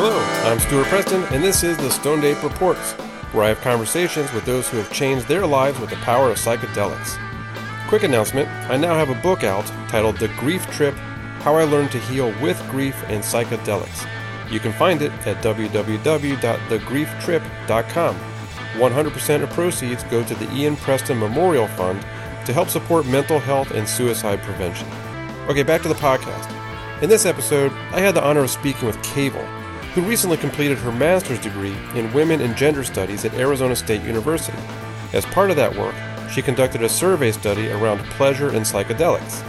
Hello, I'm Stuart Preston, and this is the Stoned Ape Reports, where I have conversations with those who have changed their lives with the power of psychedelics. Quick announcement I now have a book out titled The Grief Trip How I Learned to Heal with Grief and Psychedelics. You can find it at www.thegrieftrip.com. 100% of proceeds go to the Ian Preston Memorial Fund to help support mental health and suicide prevention. Okay, back to the podcast. In this episode, I had the honor of speaking with Kewal, who recently completed her master's degree in women and gender studies at Arizona State University. As part of that work, she conducted a survey study around pleasure and psychedelics.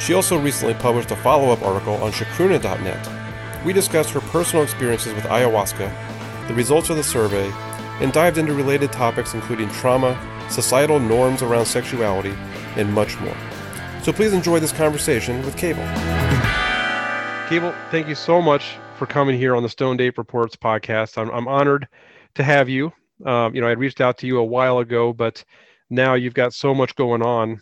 She also recently published a follow up article on chacruna.net. We discussed her personal experiences with ayahuasca, the results of the survey, and dived into related topics including trauma, societal norms around sexuality, and much more. So please enjoy this conversation with Kewal. Kewal, thank you so much for coming here on the Stoned Ape Reports podcast. I'm, I'm honored to have you. Um, you know, I reached out to you a while ago, but now you've got so much going on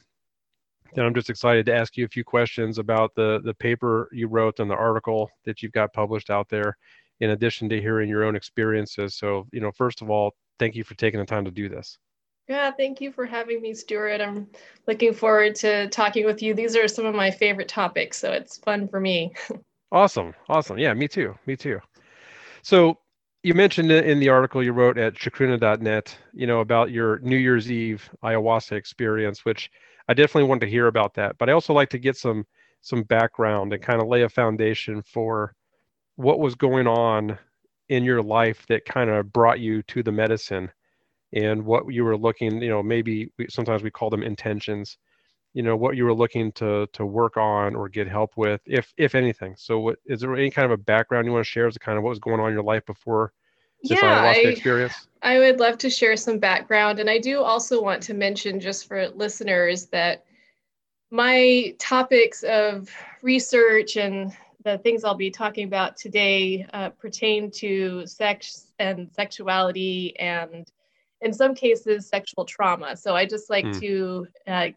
that I'm just excited to ask you a few questions about the the paper you wrote and the article that you've got published out there, in addition to hearing your own experiences. So, you know, first of all, thank you for taking the time to do this. Yeah, thank you for having me, Stuart. I'm looking forward to talking with you. These are some of my favorite topics, so it's fun for me. Awesome. Awesome. Yeah, me too. Me too. So you mentioned in the article you wrote at chacruna.net, you know, about your New Year's Eve ayahuasca experience, which I definitely want to hear about that. But I also like to get some some background and kind of lay a foundation for what was going on in your life that kind of brought you to the medicine and what you were looking, you know, maybe we, sometimes we call them intentions you know what you were looking to to work on or get help with if if anything. So what is there any kind of a background you want to share as to kind of what was going on in your life before this yeah, I, experience? I would love to share some background and I do also want to mention just for listeners that my topics of research and the things I'll be talking about today uh, pertain to sex and sexuality and in some cases sexual trauma. So I just like mm. to uh,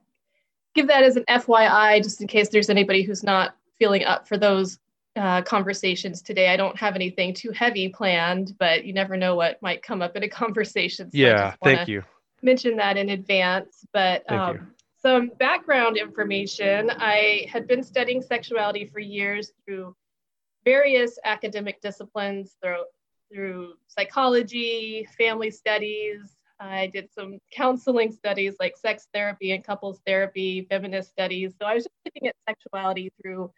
give that as an FYI, just in case there's anybody who's not feeling up for those uh, conversations today. I don't have anything too heavy planned, but you never know what might come up in a conversation. So yeah, thank you. Mention that in advance, but um, some background information. I had been studying sexuality for years through various academic disciplines, through through psychology, family studies, I did some counseling studies like sex therapy and couples therapy, feminist studies. So I was just looking at sexuality through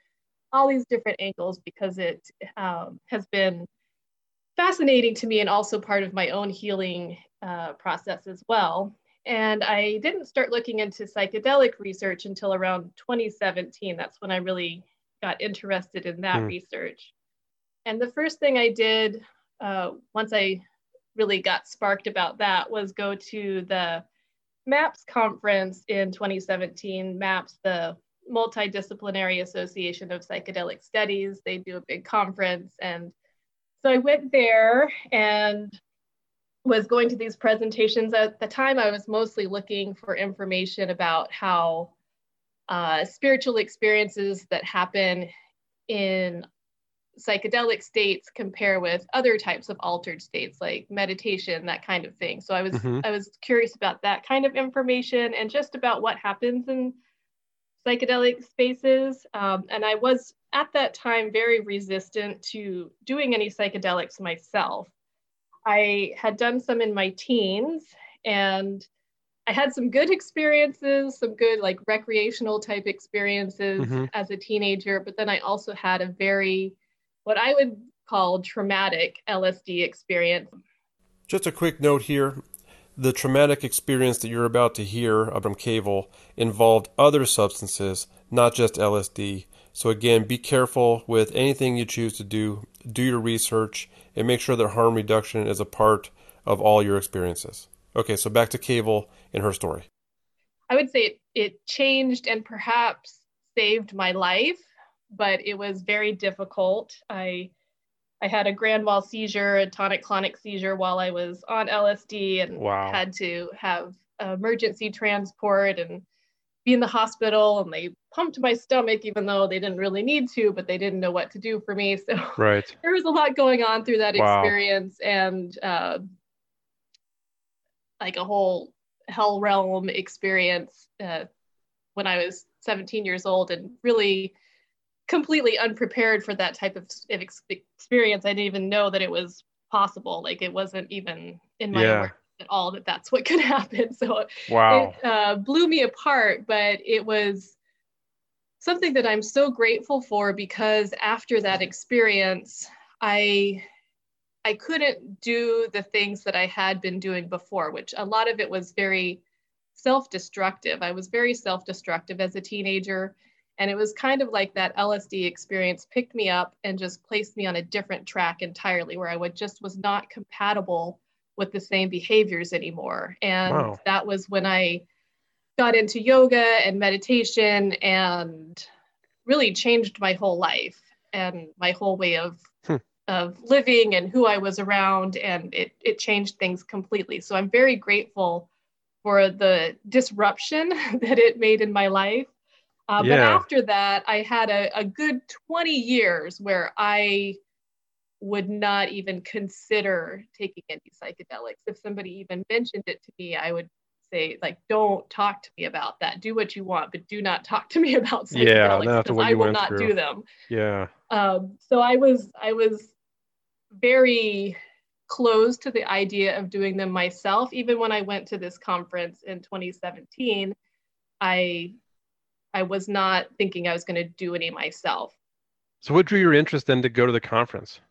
all these different angles because it um, has been fascinating to me and also part of my own healing uh, process as well. And I didn't start looking into psychedelic research until around 2017. That's when I really got interested in that mm. research. And the first thing I did uh, once I really got sparked about that was go to the MAPS conference in 2017. MAPS, the Multidisciplinary Association of Psychedelic Studies, they do a big conference. And so I went there and was going to these presentations. At the time, I was mostly looking for information about how uh, spiritual experiences that happen in psychedelic states compare with other types of altered states like meditation that kind of thing so i was mm-hmm. i was curious about that kind of information and just about what happens in psychedelic spaces um, and i was at that time very resistant to doing any psychedelics myself i had done some in my teens and I had some good experiences, some good like recreational type experiences mm-hmm. as a teenager, but then I also had a very what I would call traumatic LSD experience. Just a quick note here. The traumatic experience that you're about to hear from Kewal involved other substances, not just LSD. So, again, be careful with anything you choose to do. Do your research and make sure that harm reduction is a part of all your experiences. Okay, so back to Kewal and her story. I would say it, it changed and perhaps saved my life but it was very difficult. I I had a grand mal seizure, a tonic clonic seizure while I was on LSD and wow. had to have emergency transport and be in the hospital and they pumped my stomach even though they didn't really need to but they didn't know what to do for me so right there was a lot going on through that wow. experience and uh, like a whole hell realm experience uh, when i was 17 years old and really completely unprepared for that type of experience i didn't even know that it was possible like it wasn't even in my yeah at all that that's what could happen. So wow. it uh, blew me apart, but it was something that I'm so grateful for because after that experience, I I couldn't do the things that I had been doing before, which a lot of it was very self-destructive. I was very self-destructive as a teenager. And it was kind of like that LSD experience picked me up and just placed me on a different track entirely, where I would just was not compatible with the same behaviors anymore. And wow. that was when I got into yoga and meditation and really changed my whole life and my whole way of hmm. of living and who I was around and it it changed things completely. So I'm very grateful for the disruption that it made in my life. Uh, yeah. But after that, I had a, a good 20 years where I would not even consider taking any psychedelics. If somebody even mentioned it to me, I would say, like, don't talk to me about that. Do what you want, but do not talk to me about psychedelics yeah, because I will not through. do them. Yeah. Um, so I was I was very closed to the idea of doing them myself. Even when I went to this conference in 2017, I I was not thinking I was going to do any myself. So what drew your interest then to go to the conference?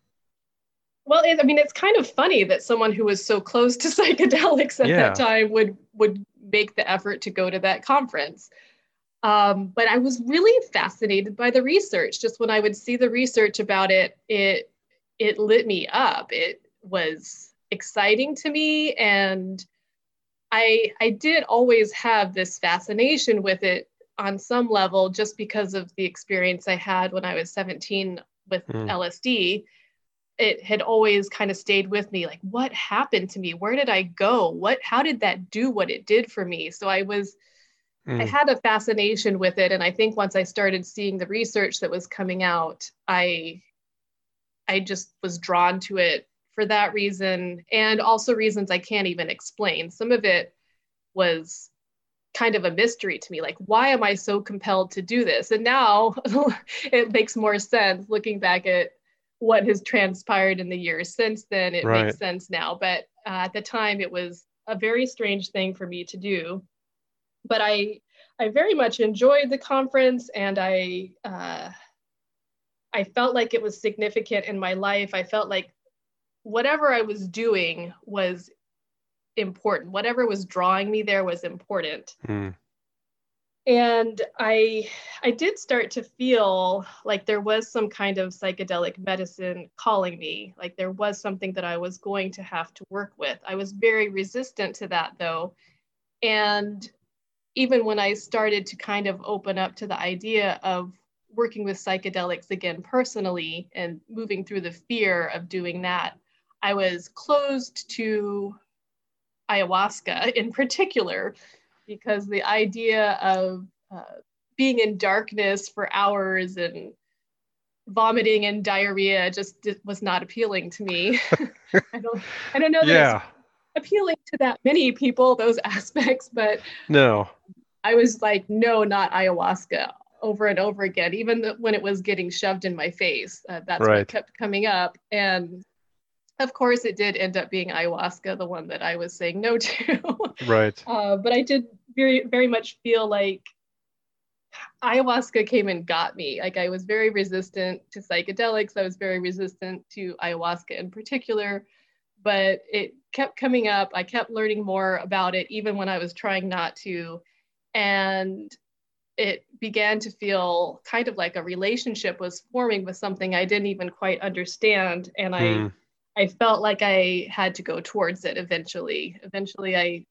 Well, it, I mean, it's kind of funny that someone who was so close to psychedelics at yeah. that time would would make the effort to go to that conference. Um, but I was really fascinated by the research. Just when I would see the research about it, it it lit me up. It was exciting to me, and I I did always have this fascination with it on some level, just because of the experience I had when I was 17 with mm. LSD it had always kind of stayed with me like what happened to me where did i go what how did that do what it did for me so i was mm. i had a fascination with it and i think once i started seeing the research that was coming out i i just was drawn to it for that reason and also reasons i can't even explain some of it was kind of a mystery to me like why am i so compelled to do this and now it makes more sense looking back at what has transpired in the years since then, it right. makes sense now. But uh, at the time, it was a very strange thing for me to do. But I, I very much enjoyed the conference, and I, uh, I felt like it was significant in my life. I felt like whatever I was doing was important. Whatever was drawing me there was important. Mm and i i did start to feel like there was some kind of psychedelic medicine calling me like there was something that i was going to have to work with i was very resistant to that though and even when i started to kind of open up to the idea of working with psychedelics again personally and moving through the fear of doing that i was closed to ayahuasca in particular because the idea of uh, being in darkness for hours and vomiting and diarrhea just was not appealing to me. I don't I don't know that yeah. it's appealing to that many people those aspects, but no. I was like, no, not ayahuasca over and over again, even when it was getting shoved in my face. Uh, that's right. what kept coming up. And of course, it did end up being ayahuasca, the one that I was saying no to. right. Uh, but I did very, very much feel like ayahuasca came and got me. Like I was very resistant to psychedelics. I was very resistant to ayahuasca in particular, but it kept coming up. I kept learning more about it, even when I was trying not to. And it began to feel kind of like a relationship was forming with something I didn't even quite understand. And I hmm. I felt like I had to go towards it eventually. Eventually, I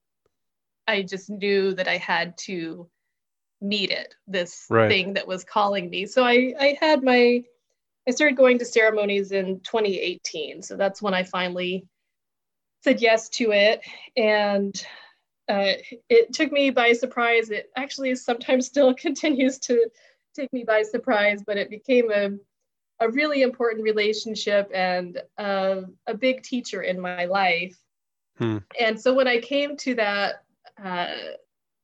I just knew that I had to meet it, this right. thing that was calling me. So I I had my I started going to ceremonies in 2018. So that's when I finally said yes to it. And uh, it took me by surprise. It actually sometimes still continues to take me by surprise, but it became a, a really important relationship and a, a big teacher in my life. Hmm. And so when I came to that, uh,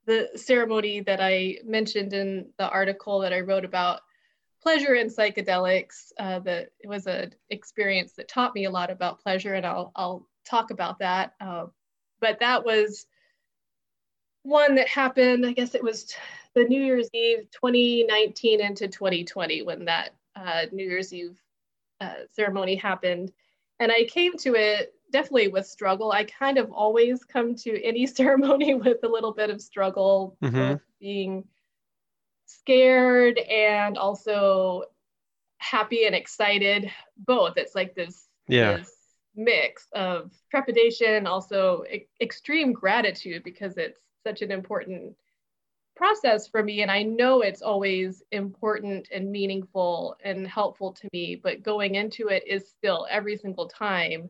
the ceremony that I mentioned in the article that I wrote about pleasure and psychedelics, uh, that it was an experience that taught me a lot about pleasure, and I'll, I'll talk about that. Uh, but that was one that happened, I guess it was the New Year's Eve 2019 into 2020 when that uh, New Year's Eve uh, ceremony happened. And I came to it definitely with struggle. I kind of always come to any ceremony with a little bit of struggle, mm-hmm. being scared and also happy and excited. Both. It's like this, yeah. this mix of trepidation, also e- extreme gratitude because it's such an important process for me and i know it's always important and meaningful and helpful to me but going into it is still every single time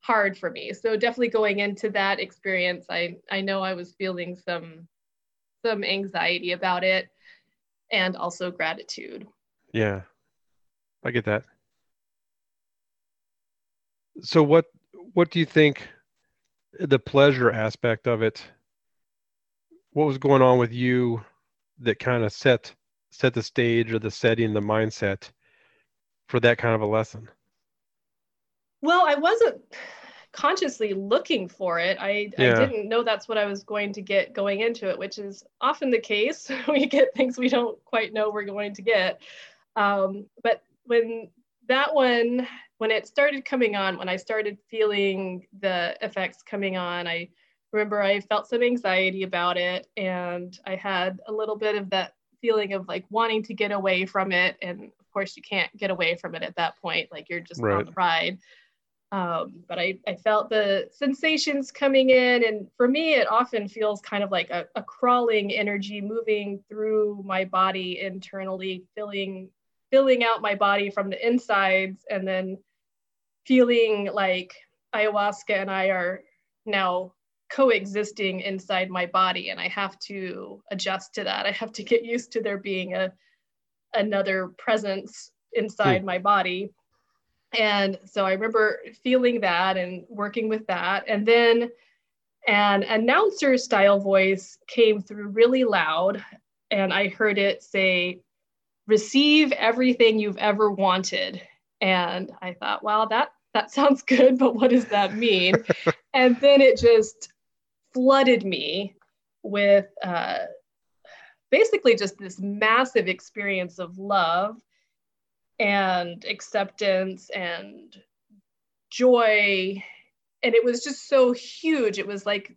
hard for me. So definitely going into that experience i i know i was feeling some some anxiety about it and also gratitude. Yeah i get that. So what what do you think the pleasure aspect of it what was going on with you that kind of set set the stage or the setting, the mindset for that kind of a lesson? Well, I wasn't consciously looking for it. I, yeah. I didn't know that's what I was going to get going into it, which is often the case. we get things we don't quite know we're going to get. Um, but when that one, when it started coming on, when I started feeling the effects coming on, I remember I felt some anxiety about it and I had a little bit of that feeling of like wanting to get away from it. And of course, you can't get away from it at that point, like you're just right. on the ride. Um, but I, I felt the sensations coming in. And for me, it often feels kind of like a, a crawling energy moving through my body internally, filling filling out my body from the insides and then feeling like ayahuasca and I are now coexisting inside my body and i have to adjust to that. I have to get used to there being a another presence inside mm. my body. And so i remember feeling that and working with that. And then an announcer style voice came through really loud and i heard it say receive everything you've ever wanted. And i thought wow that that sounds good but what does that mean? And then it just flooded me with uh, basically just this massive experience of love and acceptance and joy. And it was just so huge. It was like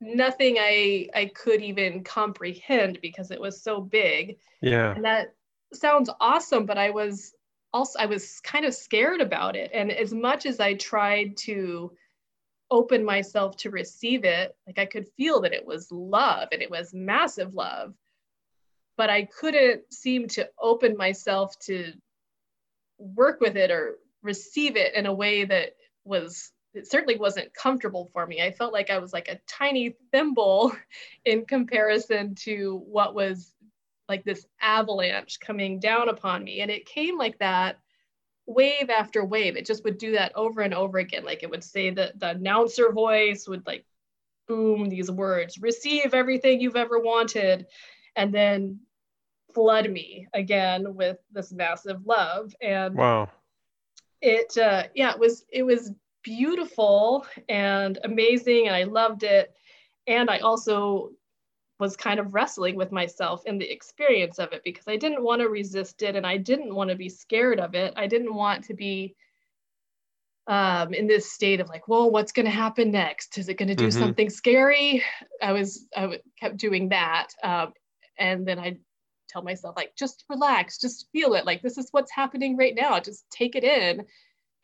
nothing i i could even comprehend because it was so big. Yeah. And that sounds awesome but i was also i was kind of scared about it. And as much as i tried to open myself to receive it, like I could feel that it was love and it was massive love, but I couldn't seem to open myself to work with it or receive it in a way that was it certainly wasn't comfortable for me. I felt like I was like a tiny thimble in comparison to what was like this avalanche coming down upon me. And it came like that wave after wave. It just would do that over and over again. Like it would say that the announcer voice would like boom these words, receive everything you've ever wanted, and then flood me again with this massive love. And wow. It uh yeah, it was it was beautiful and amazing and I loved it. And I also was kind of wrestling with myself in the experience of it because I didn't want to resist it and I didn't want to be scared of it. I didn't want to be um, in this state of like, well, what's going to happen next? Is it going to do mm-hmm. something scary? I was, I w- kept doing that. Um, and then I tell myself like, just relax, just feel it. Like, this is what's happening right now. Just take it in.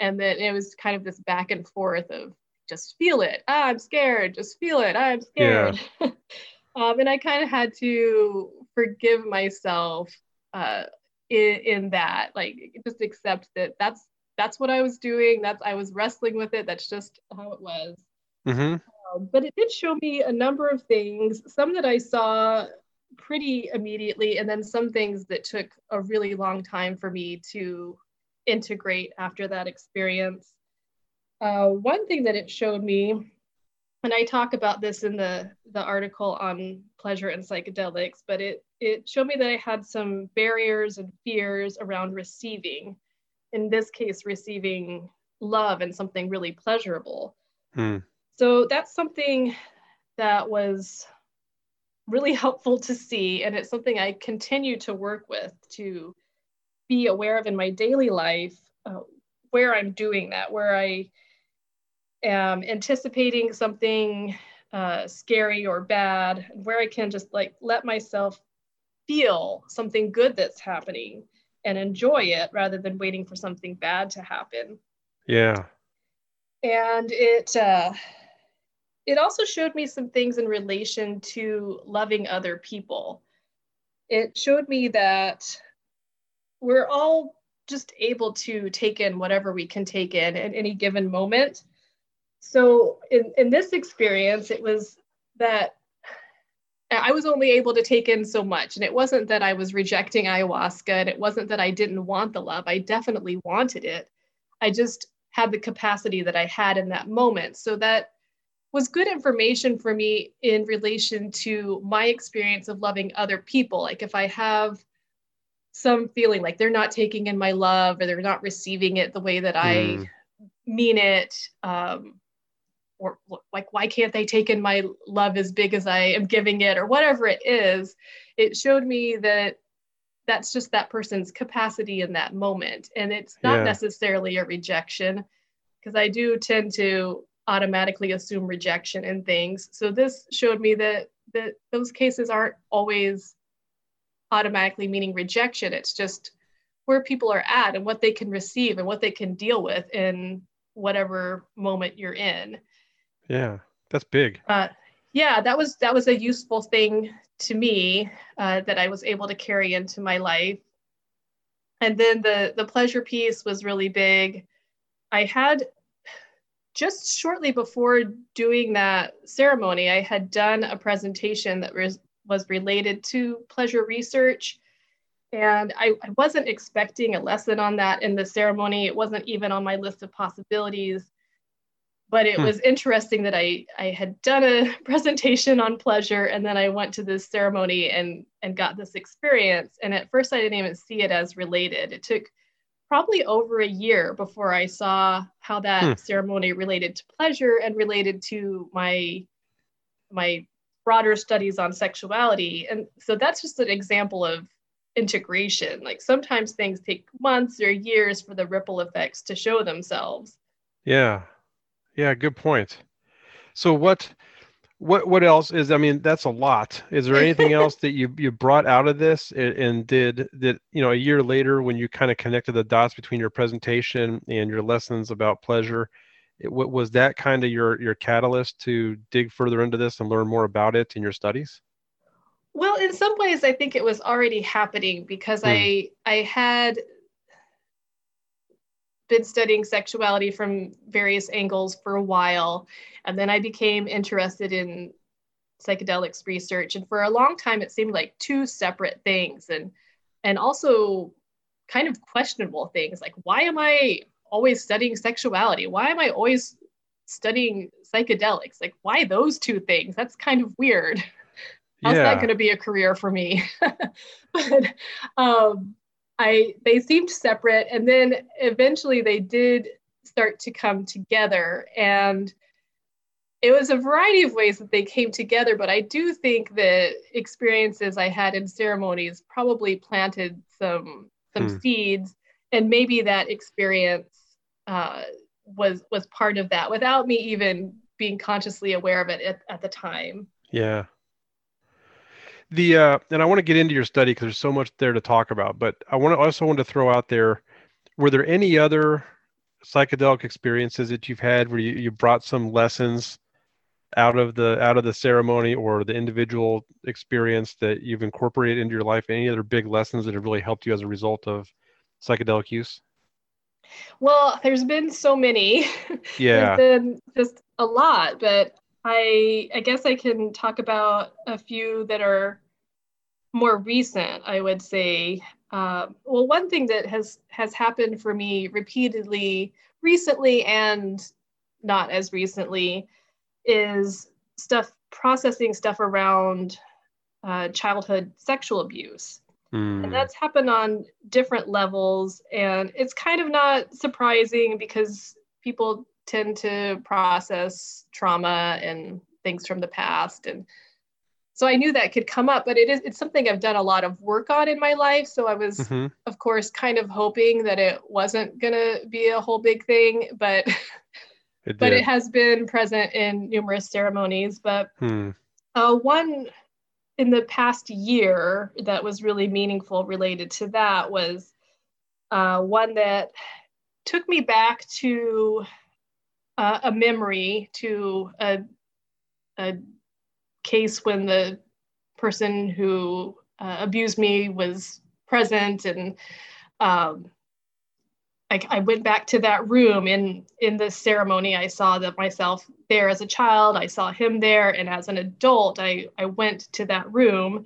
And then it was kind of this back and forth of just feel it. Ah, I'm scared. Just feel it. I'm scared. Yeah. Um, and I kind of had to forgive myself uh, in, in that, like just accept that that's that's what I was doing. That's I was wrestling with it. That's just how it was. Mm-hmm. Uh, but it did show me a number of things, some that I saw pretty immediately, and then some things that took a really long time for me to integrate after that experience. Uh, one thing that it showed me, and I talk about this in the, the article on pleasure and psychedelics, but it, it showed me that I had some barriers and fears around receiving, in this case, receiving love and something really pleasurable. Hmm. So that's something that was really helpful to see. And it's something I continue to work with to be aware of in my daily life uh, where I'm doing that, where I am anticipating something uh, scary or bad, where I can just like let myself feel something good that's happening and enjoy it rather than waiting for something bad to happen. Yeah. And it, uh, it also showed me some things in relation to loving other people. It showed me that we're all just able to take in whatever we can take in at any given moment. So in, in this experience, it was that I was only able to take in so much. And it wasn't that I was rejecting ayahuasca and it wasn't that I didn't want the love. I definitely wanted it. I just had the capacity that I had in that moment. So that was good information for me in relation to my experience of loving other people. Like if I have some feeling like they're not taking in my love or they're not receiving it the way that I mm. mean it, um, or like why can't they take in my love as big as I am giving it, or whatever it is, it showed me that that's just that person's capacity in that moment, and it's not yeah. necessarily a rejection, because I do tend to automatically assume rejection in things. So this showed me that that those cases aren't always automatically meaning rejection. It's just where people are at and what they can receive and what they can deal with in whatever moment you're in. Yeah, that's big. Uh, yeah, that was that was a useful thing to me uh, that I was able to carry into my life. And then the the pleasure piece was really big. I had just shortly before doing that ceremony, I had done a presentation that was, was related to pleasure research. And I, I wasn't expecting a lesson on that in the ceremony. It wasn't even on my list of possibilities. But it hmm. was interesting that I, I had done a presentation on pleasure and then I went to this ceremony and, and got this experience. And at first, I didn't even see it as related. It took probably over a year before I saw how that hmm. ceremony related to pleasure and related to my my broader studies on sexuality. And so that's just an example of integration. Like sometimes things take months or years for the ripple effects to show themselves. Yeah. Yeah, good point. So what what what else is i mean that's a lot is there anything else that you you brought out of this and, and did that you know a year later when you kind of connected the dots between your presentation and your lessons about pleasure it, what was that kind of your your catalyst to dig further into this and learn more about it in your studies well in some ways i think it was already happening because hmm. i i had been studying sexuality from various angles for a while. And then I became interested in psychedelics research. And for a long time, it seemed like two separate things and, and also kind of questionable things like, why am I always studying sexuality? Why am I always studying psychedelics? Like, why those two things? That's kind of weird. How's yeah. that going to be a career for me? but um, I they seemed separate, and then eventually they did start to come together, and it was a variety of ways that they came together. But I do think that experiences I had in ceremonies probably planted some some hmm. seeds, and maybe that experience uh, was was part of that without me even being consciously aware of it at, at the time. Yeah the uh, and I want to get into your study because there's so much there to talk about. But I want to also want to throw out there: were there any other psychedelic experiences that you've had where you, you brought some lessons out of the out of the ceremony or the individual experience that you've incorporated into your life? Any other big lessons that have really helped you as a result of psychedelic use? Well, there's been so many. Yeah. there's been just a lot, but I I guess I can talk about a few that are more recent, I would say. Uh, well, one thing that has has happened for me repeatedly, recently and not as recently, is stuff processing stuff around uh, childhood sexual abuse. Mm. And that's happened on different levels. And it's kind of not surprising because people tend to process trauma and things from the past. And so I knew that could come up, but it is it's something I've done a lot of work on in my life. So I was, mm-hmm. of course, kind of hoping that it wasn't gonna be a whole big thing, but it but it has been present in numerous ceremonies. But hmm. uh, one in the past year that was really meaningful related to that was uh, one that took me back to uh, a memory to a, a case when the person who uh, abused me was present and um, I, I, went back to that room in in the ceremony i saw that myself there as a child i saw him there and as an adult i i went to that room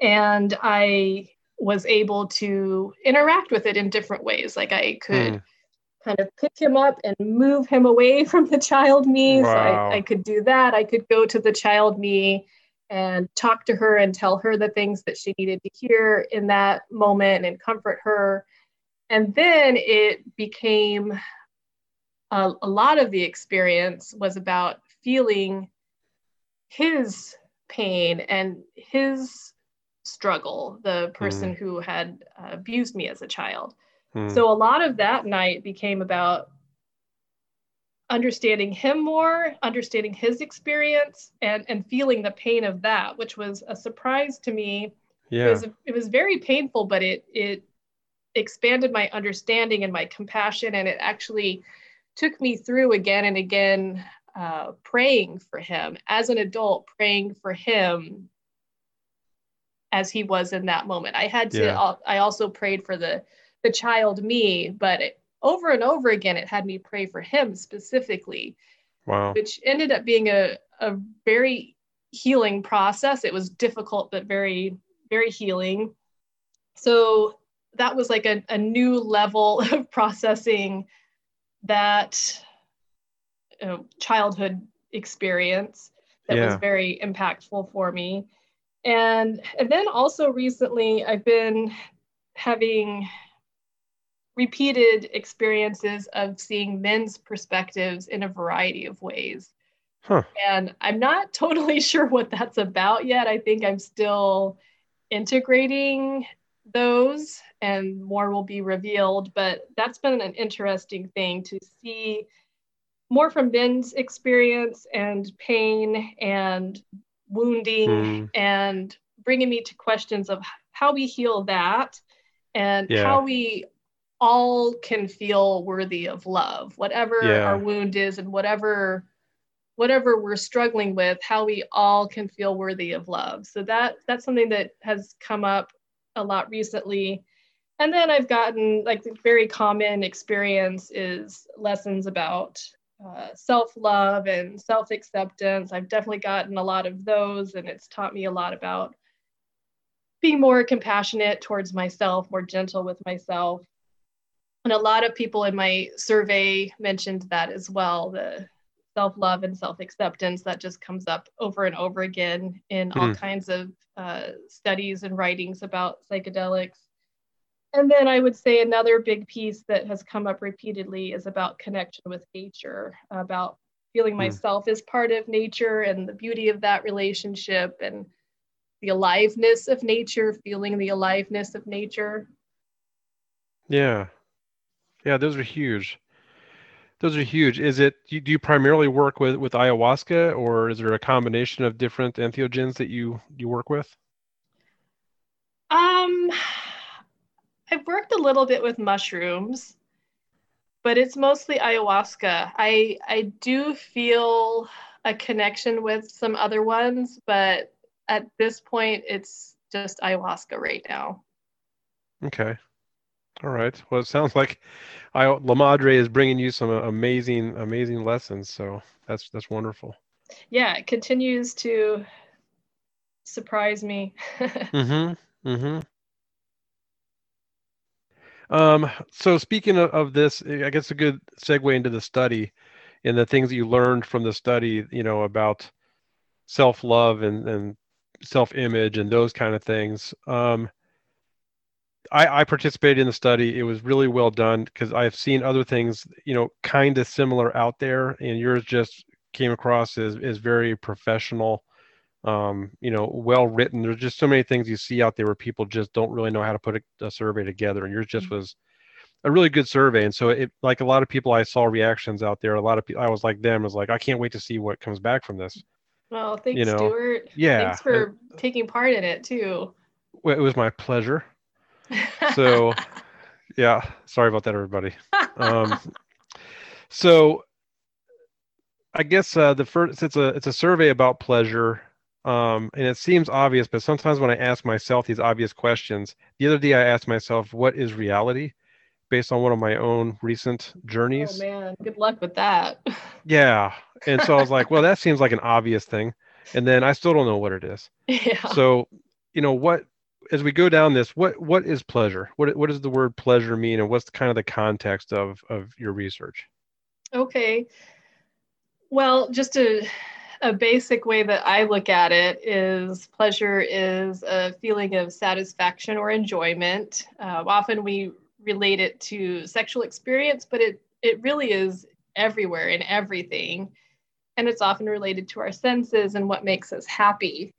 and i was able to interact with it in different ways like i could mm. Kind of pick him up and move him away from the child me wow. so I, I could do that i could go to the child me and talk to her and tell her the things that she needed to hear in that moment and comfort her and then it became a, a lot of the experience was about feeling his pain and his struggle, the person mm. who had uh, abused me as a child. Mm. So a lot of that night became about understanding him more, understanding his experience, and and feeling the pain of that, which was a surprise to me. Yeah. It was, it was very painful, but it it expanded my understanding and my compassion and it actually took me through again and again uh, praying for him as an adult praying for him as he was in that moment i had to yeah. i also prayed for the the child me but it, over and over again it had me pray for him specifically wow which ended up being a, a very healing process it was difficult but very very healing so that was like a, a new level of processing that you know, childhood experience that yeah. was very impactful for me. And, and then also recently, I've been having repeated experiences of seeing men's perspectives in a variety of ways. Huh. And I'm not totally sure what that's about yet. I think I'm still integrating those and more will be revealed. But that's been an interesting thing to see more from Ben's experience and pain and wounding mm. and bringing me to questions of how we heal that and yeah. how we all can feel worthy of love whatever yeah. our wound is and whatever whatever we're struggling with how we all can feel worthy of love so that that's something that has come up a lot recently. And then I've gotten like the very common experience is lessons about uh, self love and self acceptance. I've definitely gotten a lot of those, and it's taught me a lot about being more compassionate towards myself, more gentle with myself. And a lot of people in my survey mentioned that as well the self love and self acceptance that just comes up over and over again in mm. all hmm. kinds of uh, studies and writings about psychedelics. And then I would say another big piece that has come up repeatedly is about connection with nature, about feeling mm. myself as part of nature and the beauty of that relationship and the aliveness of nature, feeling the aliveness of nature. Yeah. Yeah, those are huge. Those are huge. Is it do you primarily work with with ayahuasca, or is there a combination of different entheogens that you you work with? Um, I've worked a little bit with mushrooms, but it's mostly ayahuasca. I I do feel a connection with some other ones, but at this point, it's just ayahuasca right now. Okay. All right. Well, it sounds like I, La Madre is bringing you some amazing, amazing lessons. So that's that's wonderful. Yeah, it continues to surprise me. mm-hmm. Mm-hmm. Um, so speaking of, of, this, I guess a good segue into the study and the things that you learned from the study, you know, about self-love and, and self-image and those kind of things. Um, I, I participated in the study. It was really well done because I've seen other things, you know, kind of similar out there, and yours just came across as, as very professional, um, you know, well written. There's just so many things you see out there where people just don't really know how to put a, a survey together, and yours just mm-hmm. was a really good survey. And so, it like a lot of people, I saw reactions out there. A lot of people, I was like them, was like, I can't wait to see what comes back from this. Well, thanks, you know? Stuart. Yeah, thanks for taking part in it too. It was my pleasure so yeah sorry about that everybody. Um, so i guess uh, the first it's a it's a survey about pleasure um, and it seems obvious but sometimes when i ask myself these obvious questions the other day i asked myself what is reality? based on one of my own recent journeys. Oh man good luck with that. Yeah and so i was like well that seems like an obvious thing and then i still don't know what it is. Yeah. so you know what as we go down this, what what is pleasure? What what does the word pleasure mean, and what's kind of the context of of your research? Okay, well, just a a basic way that I look at it is pleasure is a feeling of satisfaction or enjoyment. Uh, often we relate it to sexual experience, but it it really is everywhere in everything, and it's often related to our senses and what makes us happy.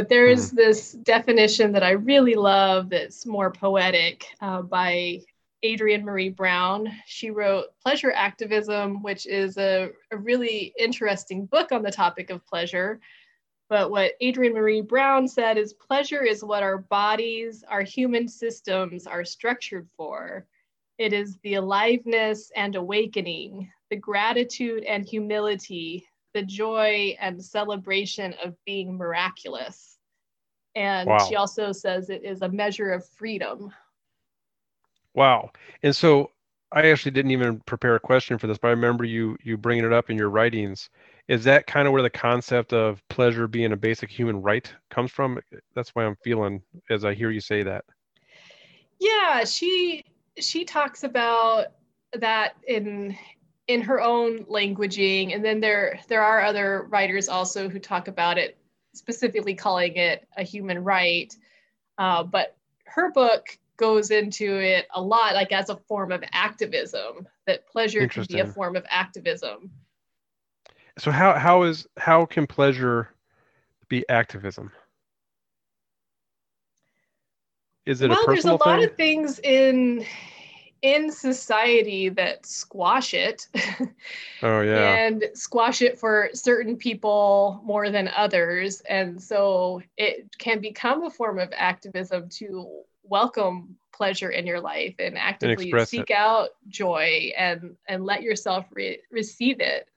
But there is mm-hmm. this definition that I really love that's more poetic uh, by Adrienne Maree Brown. She wrote Pleasure Activism, which is a, a really interesting book on the topic of pleasure. But what Adrienne Maree Brown said is pleasure is what our bodies, our human systems are structured for. It is the aliveness and awakening, the gratitude and humility the joy and celebration of being miraculous. And wow. she also says it is a measure of freedom. Wow. And so I actually didn't even prepare a question for this, but I remember you you bringing it up in your writings. Is that kind of where the concept of pleasure being a basic human right comes from? That's why I'm feeling as I hear you say that. Yeah, she she talks about that in in her own languaging and then there there are other writers also who talk about it specifically calling it a human right uh, but her book goes into it a lot like as a form of activism that pleasure can be a form of activism. So how how is how can pleasure be activism? Is it well, a personal there's a thing? lot of things in in society that squash it. oh yeah. and squash it for certain people more than others. And so it can become a form of activism to welcome pleasure in your life and actively and seek it. out joy and and let yourself re- receive it.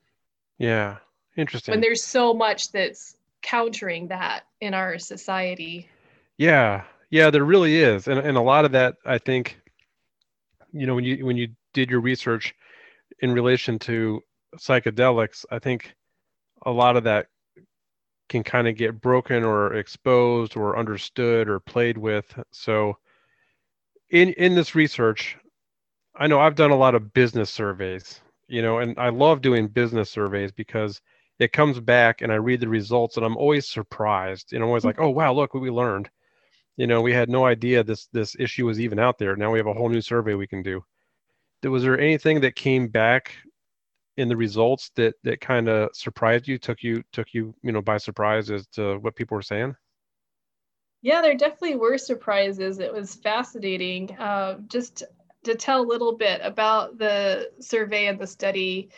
Yeah. Interesting. When there's so much that's countering that in our society. Yeah. Yeah, there really is. And and a lot of that I think you know when you when you did your research in relation to psychedelics i think a lot of that can kind of get broken or exposed or understood or played with. So in in this research i know i've done a lot of business surveys you know and i love doing business surveys because it comes back and i read the results and i'm always surprised and i'm always like oh wow look what we learned you know we had no idea this this issue was even out there. Now we have a whole new survey we can do. Was there anything that came back in the results that that kind of surprised you took you took you you know by surprise as to what people were saying? Yeah there definitely were surprises. It was fascinating uh, just to tell a little bit about the survey and the study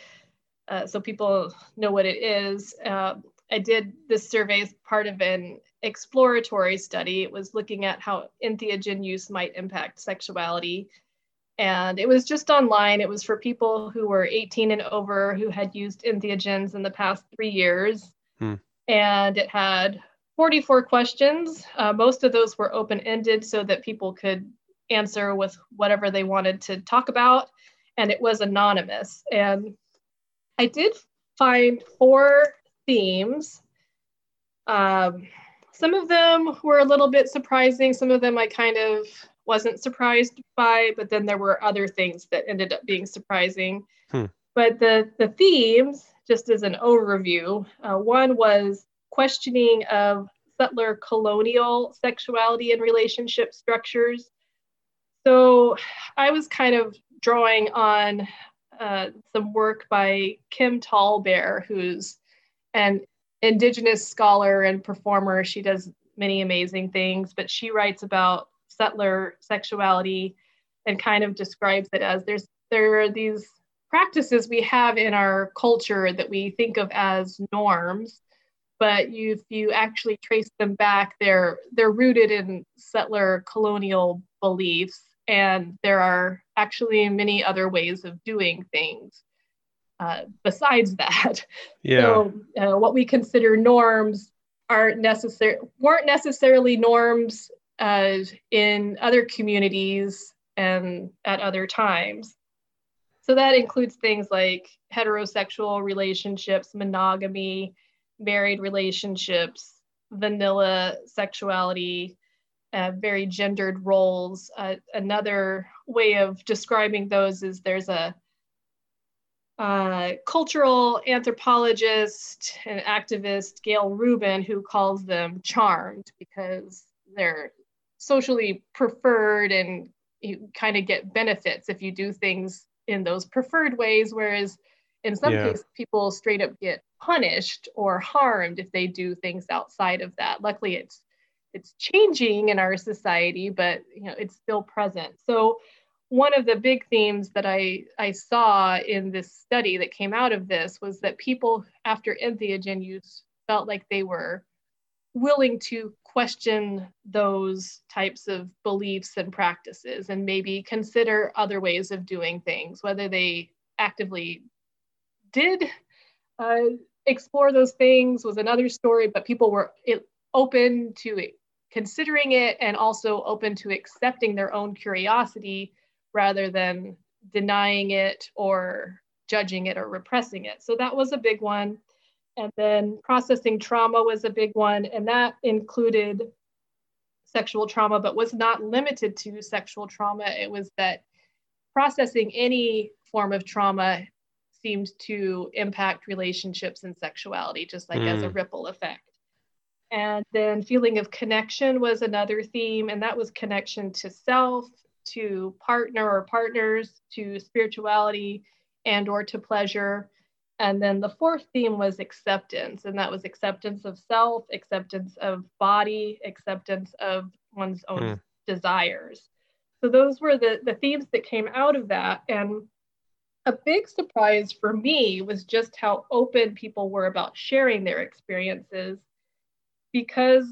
uh, so people know what it is. Uh, i did this survey as part of an exploratory study. It was looking at how entheogen use might impact sexuality. And it was just online. It was for people who were 18 and over who had used entheogens in the past three years. Hmm. And it had 44 questions. Uh, most of those were open ended so that people could answer with whatever they wanted to talk about, and it was anonymous. And I did find four themes. Um, some of them were a little bit surprising. Some of them I kind of wasn't surprised by, but then there were other things that ended up being surprising. Hmm. But the the themes, just as an overview, uh, one was questioning of settler colonial sexuality and relationship structures. So I was kind of drawing on uh, some work by Kim Tallbear, who's an indigenous scholar and performer. She does many amazing things, but she writes about settler sexuality and kind of describes it as there's there are these practices we have in our culture that we think of as norms but you, if you actually trace them back they're they're rooted in settler colonial beliefs and there are actually many other ways of doing things uh, besides that. Yeah. So uh, what we consider norms aren't necessary weren't necessarily norms uh, in other communities and at other times. So that includes things like heterosexual relationships, monogamy, married relationships, vanilla sexuality, uh, very gendered roles. Uh, another way of describing those is there's a uh, cultural anthropologist and activist, Gayle Rubin, who calls them charmed because they're socially preferred and you kind of get benefits if you do things in those preferred ways, whereas in some yeah. cases people straight up get punished or harmed if they do things outside of that. Luckily, it's it's changing in our society, but you know it's still present. So one of the big themes that I, I saw in this study that came out of this was that people after entheogen use felt like they were willing to question those types of beliefs and practices and maybe consider other ways of doing things, whether they actively did uh, explore those things was another story, but people were open to it, considering it and also open to accepting their own curiosity rather than denying it or judging it or repressing it. So that was a big one. And then processing trauma was a big one. And that included sexual trauma, but was not limited to sexual trauma. It was that processing any form of trauma seemed to impact relationships and sexuality, just like mm. as a mm. ripple effect. And then feeling of connection was another theme, and that was connection to self, to partner or partners, to spirituality, and or to pleasure. And then the fourth theme was acceptance, and that was acceptance of self, acceptance of body, acceptance of one's own mm. desires. So those were the, the themes that came out of that. And a big surprise for me was just how open people were about sharing their experiences because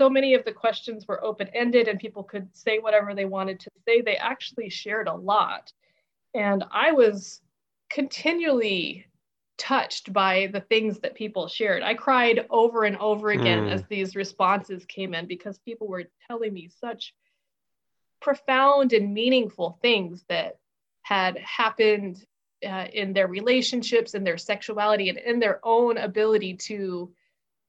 so many of the questions were open ended and people could say whatever they wanted to say. They actually shared a lot. And I was continually touched by the things that people shared. I cried over and over again mm. as these responses came in because people were telling me such profound and meaningful things that had happened uh, in their relationships and their sexuality and in their own ability to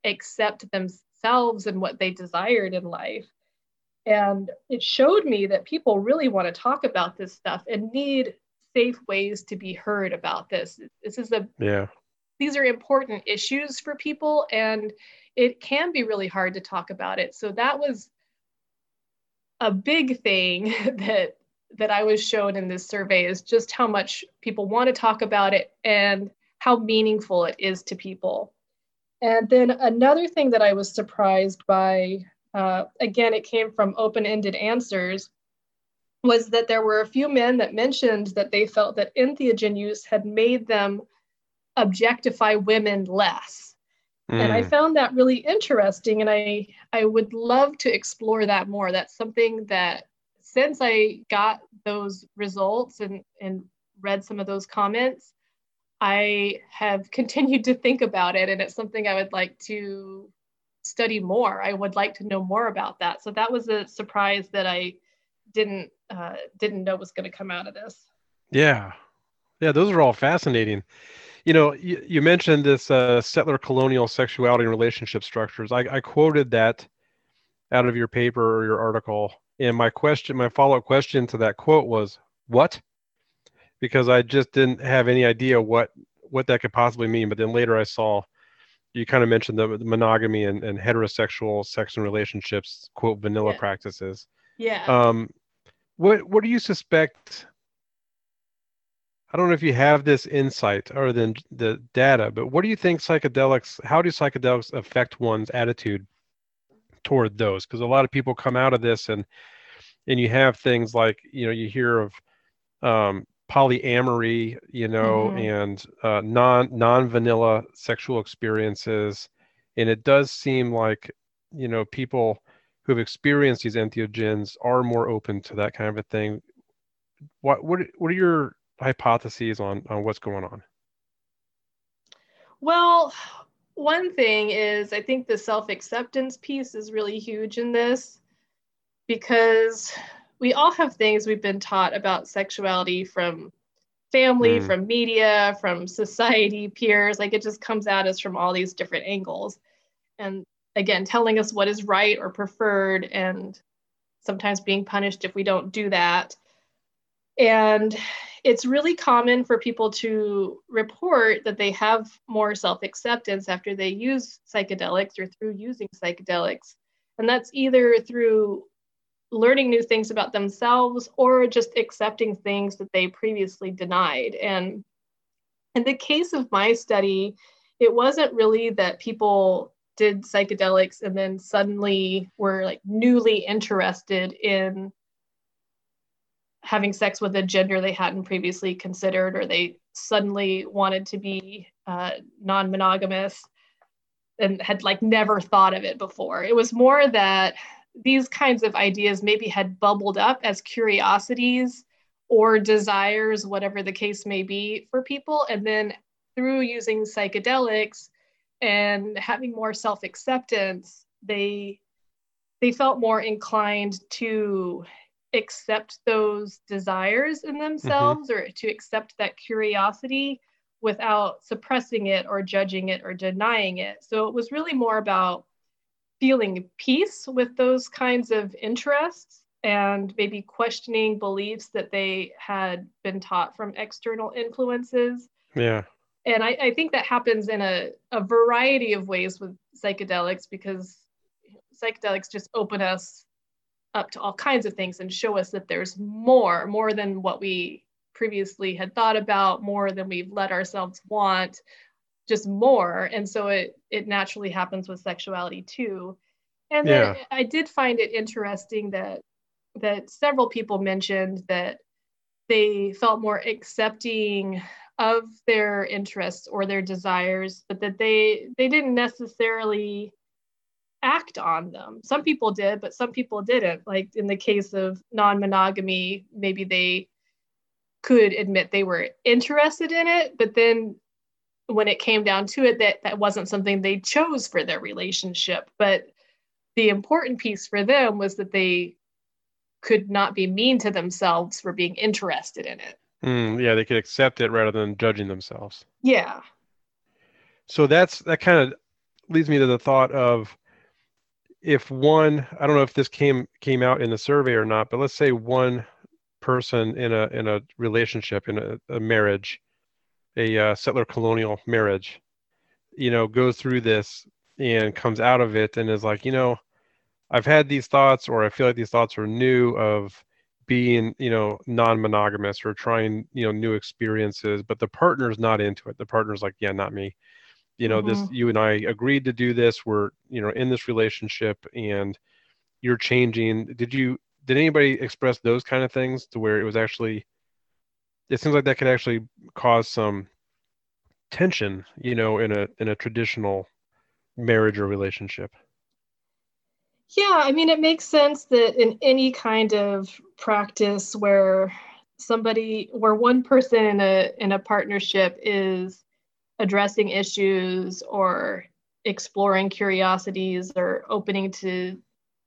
accept them, themselves and what they desired in life. And it showed me that people really want to talk about this stuff and need safe ways to be heard about this. This is a yeah. These are important issues for people and it can be really hard to talk about it. So that was a big thing that that I was shown in this survey is just how much people want to talk about it and how meaningful it is to people. And then another thing that I was surprised by, uh, again, it came from open ended answers, was that there were a few men that mentioned that they felt that entheogen use had made them objectify women less. Mm. And I hmm. found that really interesting. And I, I would love to explore that more. That's something that since I got those results and, and read some of those comments, I have continued to think about it, and it's something I would like to study more. I would like to know more about that. So that was a surprise that I didn't uh, didn't know was going to come out of this. Yeah, yeah, those are all fascinating. You know, you, you mentioned this uh, settler colonial sexuality and relationship structures. I, I quoted that out of your paper or your article, and my question, my follow up question to that quote was, "What?" Because I just didn't have any idea what what that could possibly mean. But then later I saw you kind of mentioned the, the monogamy and, and, heterosexual sex and relationships, quote vanilla yeah. practices. Yeah. Um, what what do you suspect? I don't know if you have this insight other than the data, but what do you think psychedelics? How do psychedelics affect one's attitude toward those? Because a lot of people come out of this and and you have things like you know you hear of um, polyamory, you know, mm-hmm. and uh, non non vanilla sexual experiences, and it does seem like you know people who have experienced these entheogens are more open to that kind of a thing. What what what are your hypotheses on on what's going on? Well, one thing is I think the self acceptance piece is really huge in this because we all have things we've been taught about sexuality from family, mm. from media, from society, peers. Like it just comes at us from all these different angles. And again, telling us what is right or preferred, and sometimes being punished if we don't do that. And it's really common for people to report that they have more self acceptance after they use psychedelics or through using psychedelics. And that's either through learning new things about themselves or just accepting things that they previously denied. And in the case of my study, it wasn't really that people did psychedelics and then suddenly were like newly interested in having sex with a gender they hadn't previously considered or they suddenly wanted to be uh, non-monogamous and had like never thought of it before it was more that these kinds of ideas maybe had bubbled up as curiosities or desires, whatever the case may be for people. And then through using psychedelics and having more self-acceptance, they they felt more inclined to accept those desires in themselves mm-hmm. or to accept that curiosity without suppressing it or judging it or denying it. So it was really more about feeling peace with those kinds of interests and maybe questioning beliefs that they had been taught from external influences. Yeah. And I, I think that happens in a, a variety of ways with psychedelics because psychedelics just open us up to all kinds of things and show us that there's more, more than what we previously had thought about, more than we've let ourselves want, just more. And so it it naturally happens with sexuality too. And yeah. then i did find it interesting that that several people mentioned that they felt more accepting of their interests or their desires but that they they didn't necessarily act on them. Some people did but some people didn't. Like in the case of non-monogamy maybe they could admit they were interested in it but then when it came down to it that that wasn't something they chose for their relationship but the important piece for them was that they could not be mean to themselves for being interested in it. Mm, yeah they could accept it rather than judging themselves. Yeah. So that's that kind of leads me to the thought of if one i don't know if this came came out in the survey or not but let's say one person in a in a relationship in a, a marriage a uh, settler colonial marriage, you know, goes through this and comes out of it and is like, you know, I've had these thoughts, or I feel like these thoughts are new of being, you know, non-monogamous or trying, you know, new experiences, but the partner's not into it. The partner's like, yeah, not me. You know, mm-hmm. this you and I agreed to do this. We're, you know, in this relationship and you're changing. Did you did anybody express those kind of things to where it was actually it seems like that could actually cause some tension, you know, in a in a traditional marriage or relationship. Yeah, I mean, it makes sense that in any kind of practice where somebody, where one person in a in a partnership is addressing issues or exploring curiosities or opening to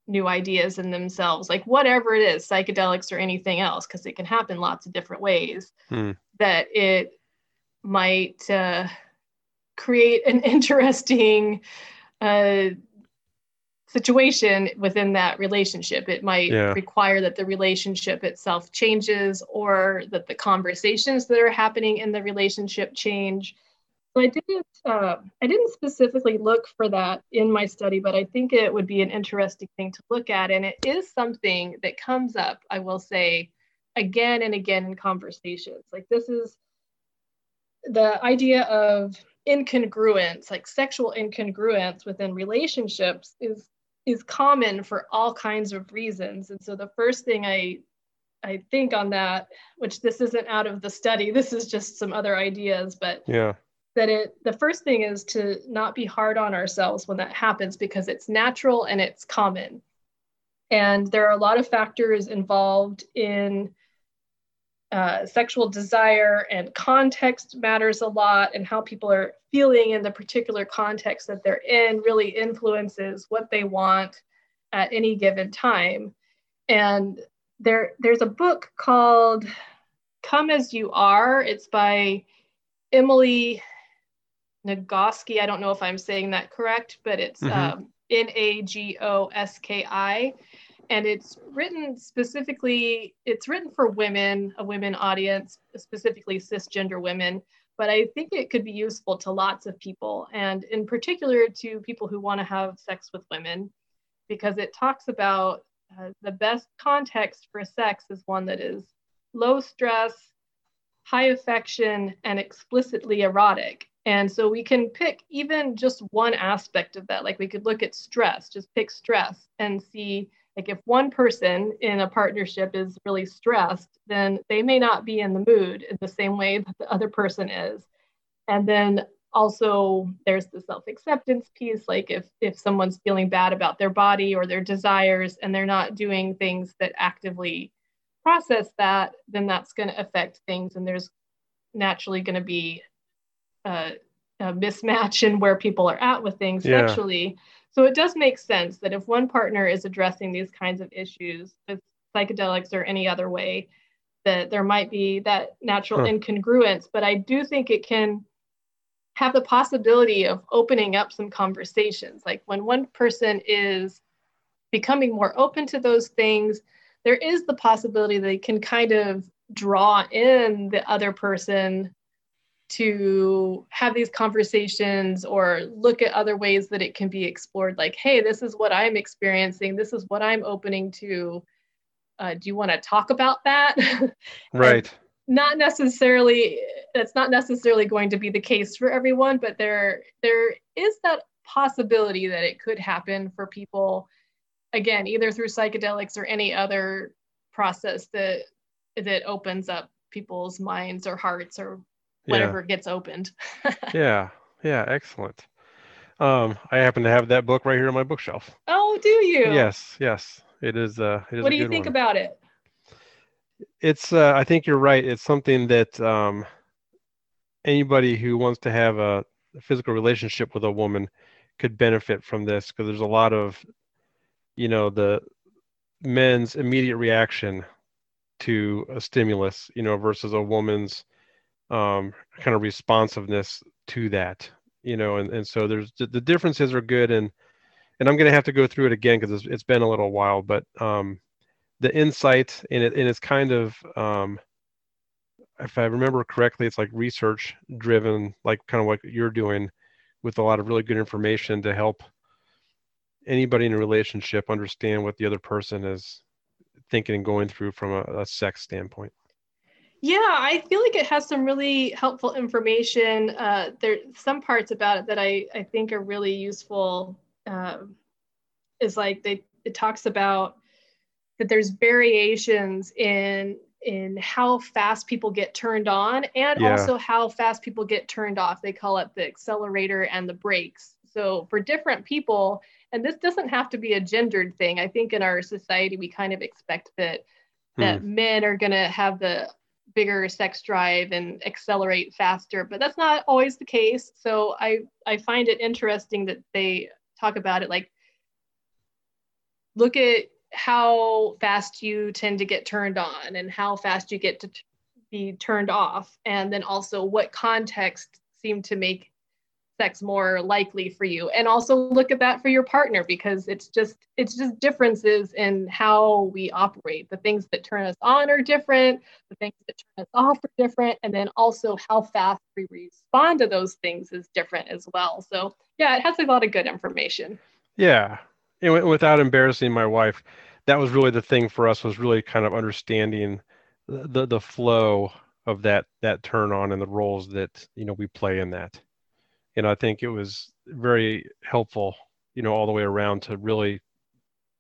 new ideas in themselves, like whatever it is, psychedelics or anything else, because it can happen lots of different ways, hmm. that it might uh, create an interesting uh, situation within that relationship. It might yeah. require that the relationship itself changes or that the conversations that are happening in the relationship change. So I didn't uh, I didn't specifically look for that in my study, but I think it would be an interesting thing to look at, and it is something that comes up. I will say again and again in conversations. Like this is the idea of incongruence, like sexual incongruence within relationships, is is common for all kinds of reasons. And so the first thing I I think on that, which this isn't out of the study, this is just some other ideas, but yeah, that it the first thing is to not be hard on ourselves when that happens because it's natural and it's common. And there are a lot of factors involved in uh, sexual desire and context matters a lot and how people are feeling in the particular context that they're in really influences what they want at any given time and there there's a book called come as you are it's by emily nagoski i don't know if i'm saying that correct but it's mm-hmm. um, n-a-g-o-s-k-i and it's written specifically it's written for women a women audience specifically cisgender women. But i think it could be useful to lots of people and in particular to people who want to have sex with women because it talks about uh, the best context for sex is one that is low stress high affection and explicitly erotic and so we can pick even just one aspect of that like we could look at stress just pick stress and see like if one person in a partnership is really stressed, then they may not be in the mood in the same way that the other person is. And then also there's the self-acceptance piece like if if someone's feeling bad about their body or their desires and they're not doing things that actively process that then that's going to affect things and there's naturally going to be a, a, mismatch in where people are at with things yeah. sexually so it does make sense that if one partner is addressing these kinds of issues with psychedelics or any other way, that there might be that natural huh. incongruence. But I do think it can have the possibility of opening up some conversations. Like when one person is becoming more open to those things, there is the possibility they can kind of draw in the other person to have these conversations or look at other ways that it can be explored like hey this is what i'm experiencing this is what i'm opening to uh, do you want to talk about that? Right. not necessarily that's not necessarily going to be the case for everyone but there there is that possibility that it could happen for people again either through psychedelics or any other process that that opens up people's minds or hearts or whenever yeah. it gets opened. yeah, yeah, excellent. Um, I happen to have that book right here on my bookshelf. Oh, do you? Yes, yes. It is. Uh, it is what do you think one. about it? It's. Uh, I think you're right. It's something that um, anybody who wants to have a physical relationship with a woman could benefit from this because there's a lot of, you know, the men's immediate reaction to a stimulus, you know, versus a woman's um, kind of responsiveness to that, you know, and, and so there's the, differences are good. And, and I'm going to have to go through it again because it's, it's been a little while, but um, the insight in it, and it's kind of, um, if I remember correctly, it's like research driven, like kind of what you're doing with a lot of really good information to help anybody in a relationship understand what the other person is thinking and going through from a, a sex standpoint. Yeah, I feel like it has some really helpful information. Uh, there some parts about it that I, I think are really useful. Uh, is like they it talks about that there's variations in in how fast people get turned on and yeah. also how fast people get turned off. They call it the accelerator and the brakes. So for different people, and this doesn't have to be a gendered thing. I think in our society we kind of expect that that hmm. men are going to have the bigger sex drive and accelerate faster but that's not always the case. So i i find it interesting that they talk about it like look at how fast you tend to get turned on and how fast you get to t- be turned off. And then also what context seem to make sex more likely for you. And also look at that for your partner because it's just it's just differences in how we operate. The things that turn us on are different the things that turn us off are different and then also how fast we respond to those things is different as well. So yeah it has a lot of good information. Yeah. And without embarrassing my wife that was really the thing for us was really kind of understanding the the flow of that that turn on and the roles that you know we play in that and I think it was very helpful, you know, all the way around to really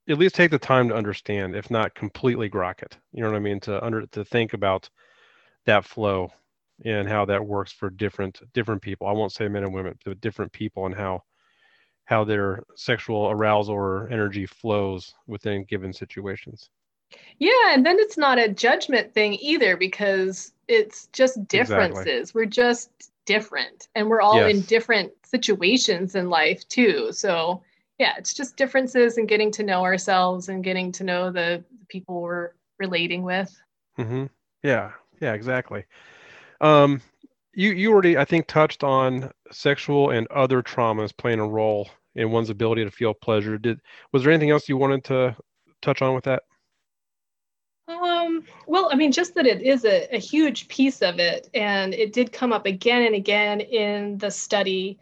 at least take the time to understand, if not completely grok it. You know what I mean? To under to think about that flow and how that works for different different people. I won't say men and women, but different people and how how their sexual arousal or energy flows within given situations. Yeah, and then it's not a judgment thing either because it's just differences. Exactly. We're just different and we're all yes. in different situations in life too. So yeah it's just differences and getting to know ourselves and getting to know the, the people we're relating with. Mm-hmm. yeah yeah exactly. Um you you already i think touched on sexual and other traumas playing a role in one's ability to feel pleasure. Did was there anything else you wanted to touch on with that um, well, I mean, just that it is a, a huge piece of it, and it did come up again and again in the study.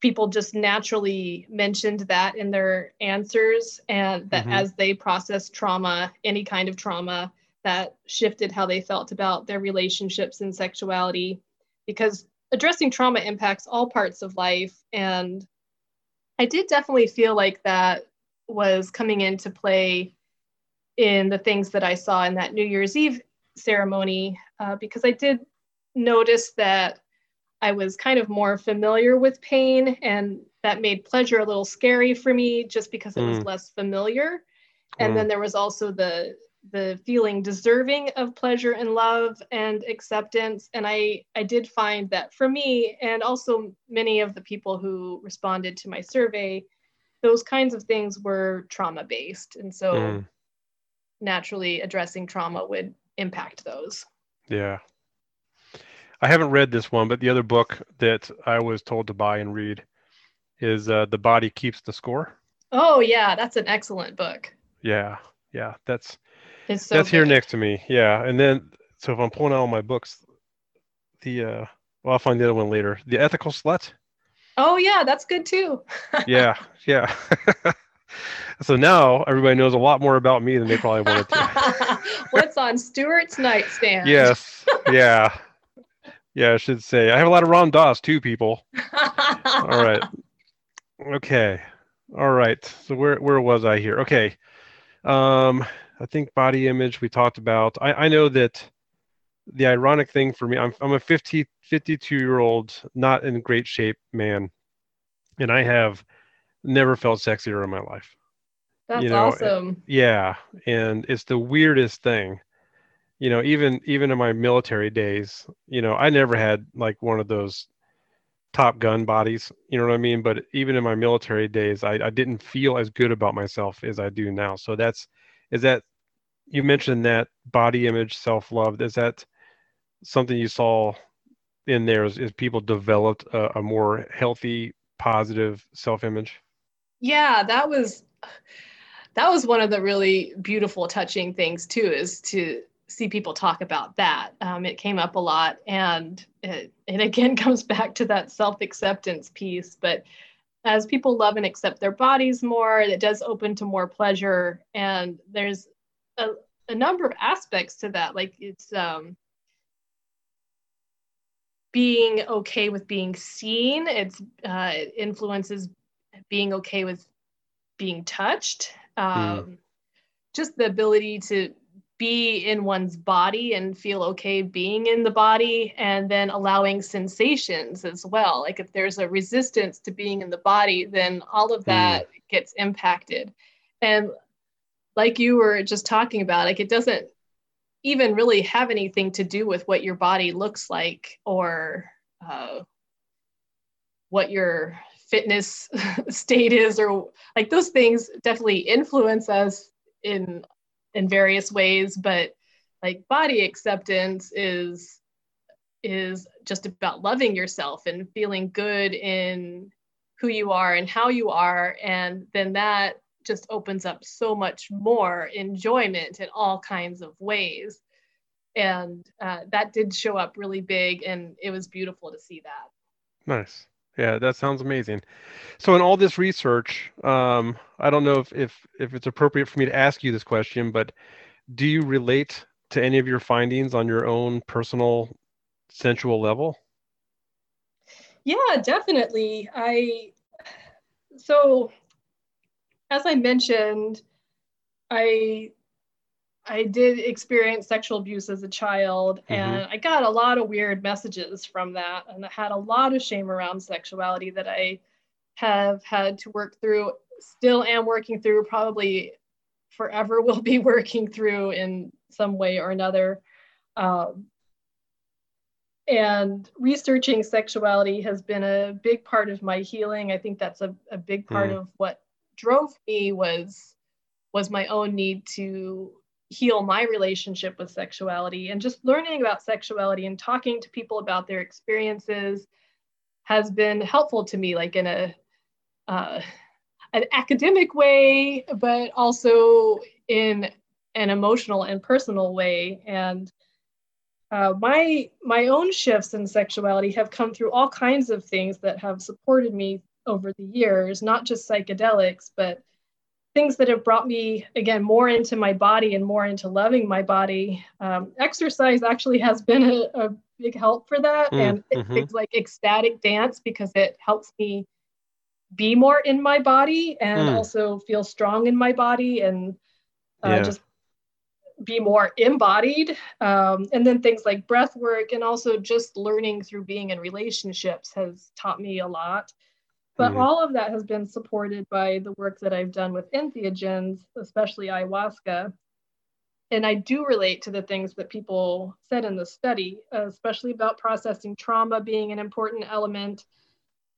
People just naturally mentioned that in their answers, and that mm-hmm. as they process trauma, any kind of trauma, that shifted how they felt about their relationships and sexuality. Because addressing trauma impacts all parts of life. And I did definitely feel like that was coming into play in the things that I saw in that New Year's Eve ceremony uh, because I did notice that I was kind of more familiar with pain and that made pleasure a little scary for me just because it mm. was less familiar. And mm. then there was also the the feeling deserving of pleasure and love and acceptance and I I did find that for me and also many of the people who responded to my survey those kinds of things were trauma based and so mm naturally addressing trauma would impact those. Yeah. I haven't read this one, but the other book that I was told to buy and read is uh, The Body Keeps the Score. Oh yeah, that's an excellent book. Yeah. Yeah, that's so that's good. here next to me. Yeah. And then so if I'm pulling out all my books, the uh well I'll find the other one later. The Ethical Slut. Oh yeah, that's good too. yeah, yeah. so now everybody knows a lot more about me than they probably wanted to. What's on Stuart's nightstand? Yes. Yeah. Yeah, I should say. I have a lot of Ram Dass too, people. All right. Okay. All right. So where where was I here? Okay. Um, I think body image we talked about. I, I know that the ironic thing for me, I'm I'm a 50, 52 year old, not in great shape man. And I have never felt sexier in my life. That's you know, awesome. Yeah, and it's the weirdest thing. You know, even even in my military days, you know, I never had like one of those top gun bodies. You know what I mean? But even in my military days, I, I didn't feel as good about myself as I do now. So that's is that you mentioned that body image, self love. Is that something you saw in there? Is, is people developed a, a more healthy, positive self image? Yeah that was that was one of the really beautiful touching things too is to see people talk about that. Um, it came up a lot and it, it again comes back to that self-acceptance piece but as people love and accept their bodies more it does open to more pleasure and there's a, a number of aspects to that like it's um, being okay with being seen it's uh, it influences being okay with being touched, hmm. um, mm. just the ability to be in one's body and feel okay being in the body, and then allowing sensations as well. Like if there's a resistance to being in the body, then all of that mm. gets impacted. And like you were just talking about, like it doesn't even really have anything to do with what your body looks like or uh, what your fitness state is or like those things definitely influence us in in various ways but like body acceptance is is just about loving yourself and feeling good in who you are and how you are and then that just opens up so much more enjoyment in all kinds of ways. And uh, that did show up really big and it was beautiful to see that. Nice yeah that sounds amazing. So in all this research um, i don't know if, if if it's appropriate for me to ask you this question but do you relate to any of your findings on your own personal sensual level? Yeah definitely. I so as i mentioned i I did experience sexual abuse as a child, mm-hmm. and I got a lot of weird messages from that. And I had a lot of shame around sexuality that I have had to work through, still am working through, probably forever will be working through in some way or another. Um, and researching sexuality has been a big part of my healing. I think that's a, a big part mm. of what drove me was was my own need to heal my relationship with sexuality. And just learning about sexuality and talking to people about their experiences has been helpful to me like in a uh, an academic way but also in an emotional and personal way. And uh, my my own shifts in sexuality have come through all kinds of things that have supported me over the years not just psychedelics but things that have brought me again more into my body and more into loving my body um, exercise actually has been a, a big help for that mm, and mm-hmm. things like ecstatic dance because it helps me be more in my body and mm. also feel strong in my body and uh, yeah. just be more embodied um, and then things like breath work and also just learning through being in relationships has taught me a lot but mm-hmm. all of that has been supported by the work that I've done with entheogens, especially ayahuasca. And I do relate to the things that people said in the study, especially about processing trauma being an important element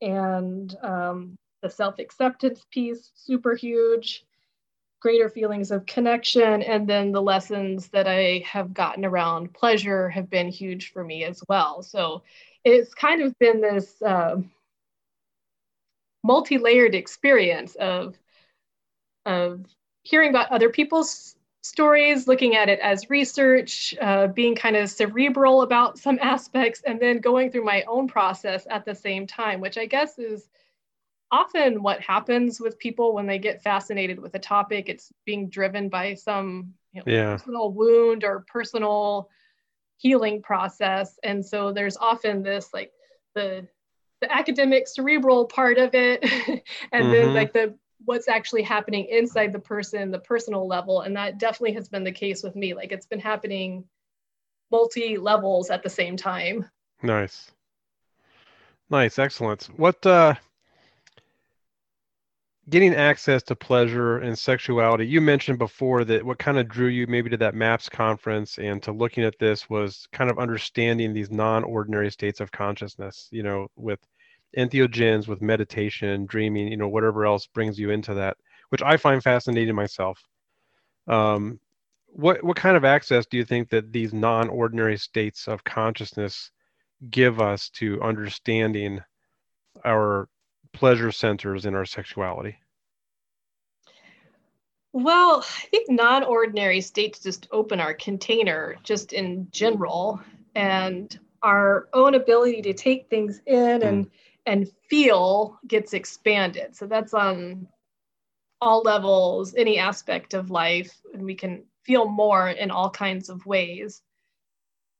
and um, the self acceptance piece, super huge, greater feelings of connection. And then the lessons that I have gotten around pleasure have been huge for me as well. So it's kind of been this. Uh, multi-layered experience of of hearing about other people's stories, looking at it as research, uh, being kind of cerebral about some aspects, and then going through my own process at the same time, which I guess is often what happens with people when they get fascinated with a topic. It's being driven by some you know, yeah. personal wound or personal healing process. And so there's often this like the the academic cerebral part of it and mm-hmm. then like the what's actually happening inside the person the personal level and that definitely has been the case with me like it's been happening multi levels at the same time. Nice. Nice excellent. What uh getting access to pleasure and sexuality you mentioned before that what kind of drew you maybe to that maps conference and to looking at this was kind of understanding these non-ordinary states of consciousness you know with entheogens with meditation dreaming you know whatever else brings you into that which i find fascinating myself. Um, what what kind of access do you think that these non-ordinary states of consciousness give us to understanding our pleasure centers in our sexuality? Well, I think non ordinary states just open our container just in general and our own ability to take things in and mm. and feel gets expanded. So that's on all levels, any aspect of life, and we can feel more in all kinds of ways.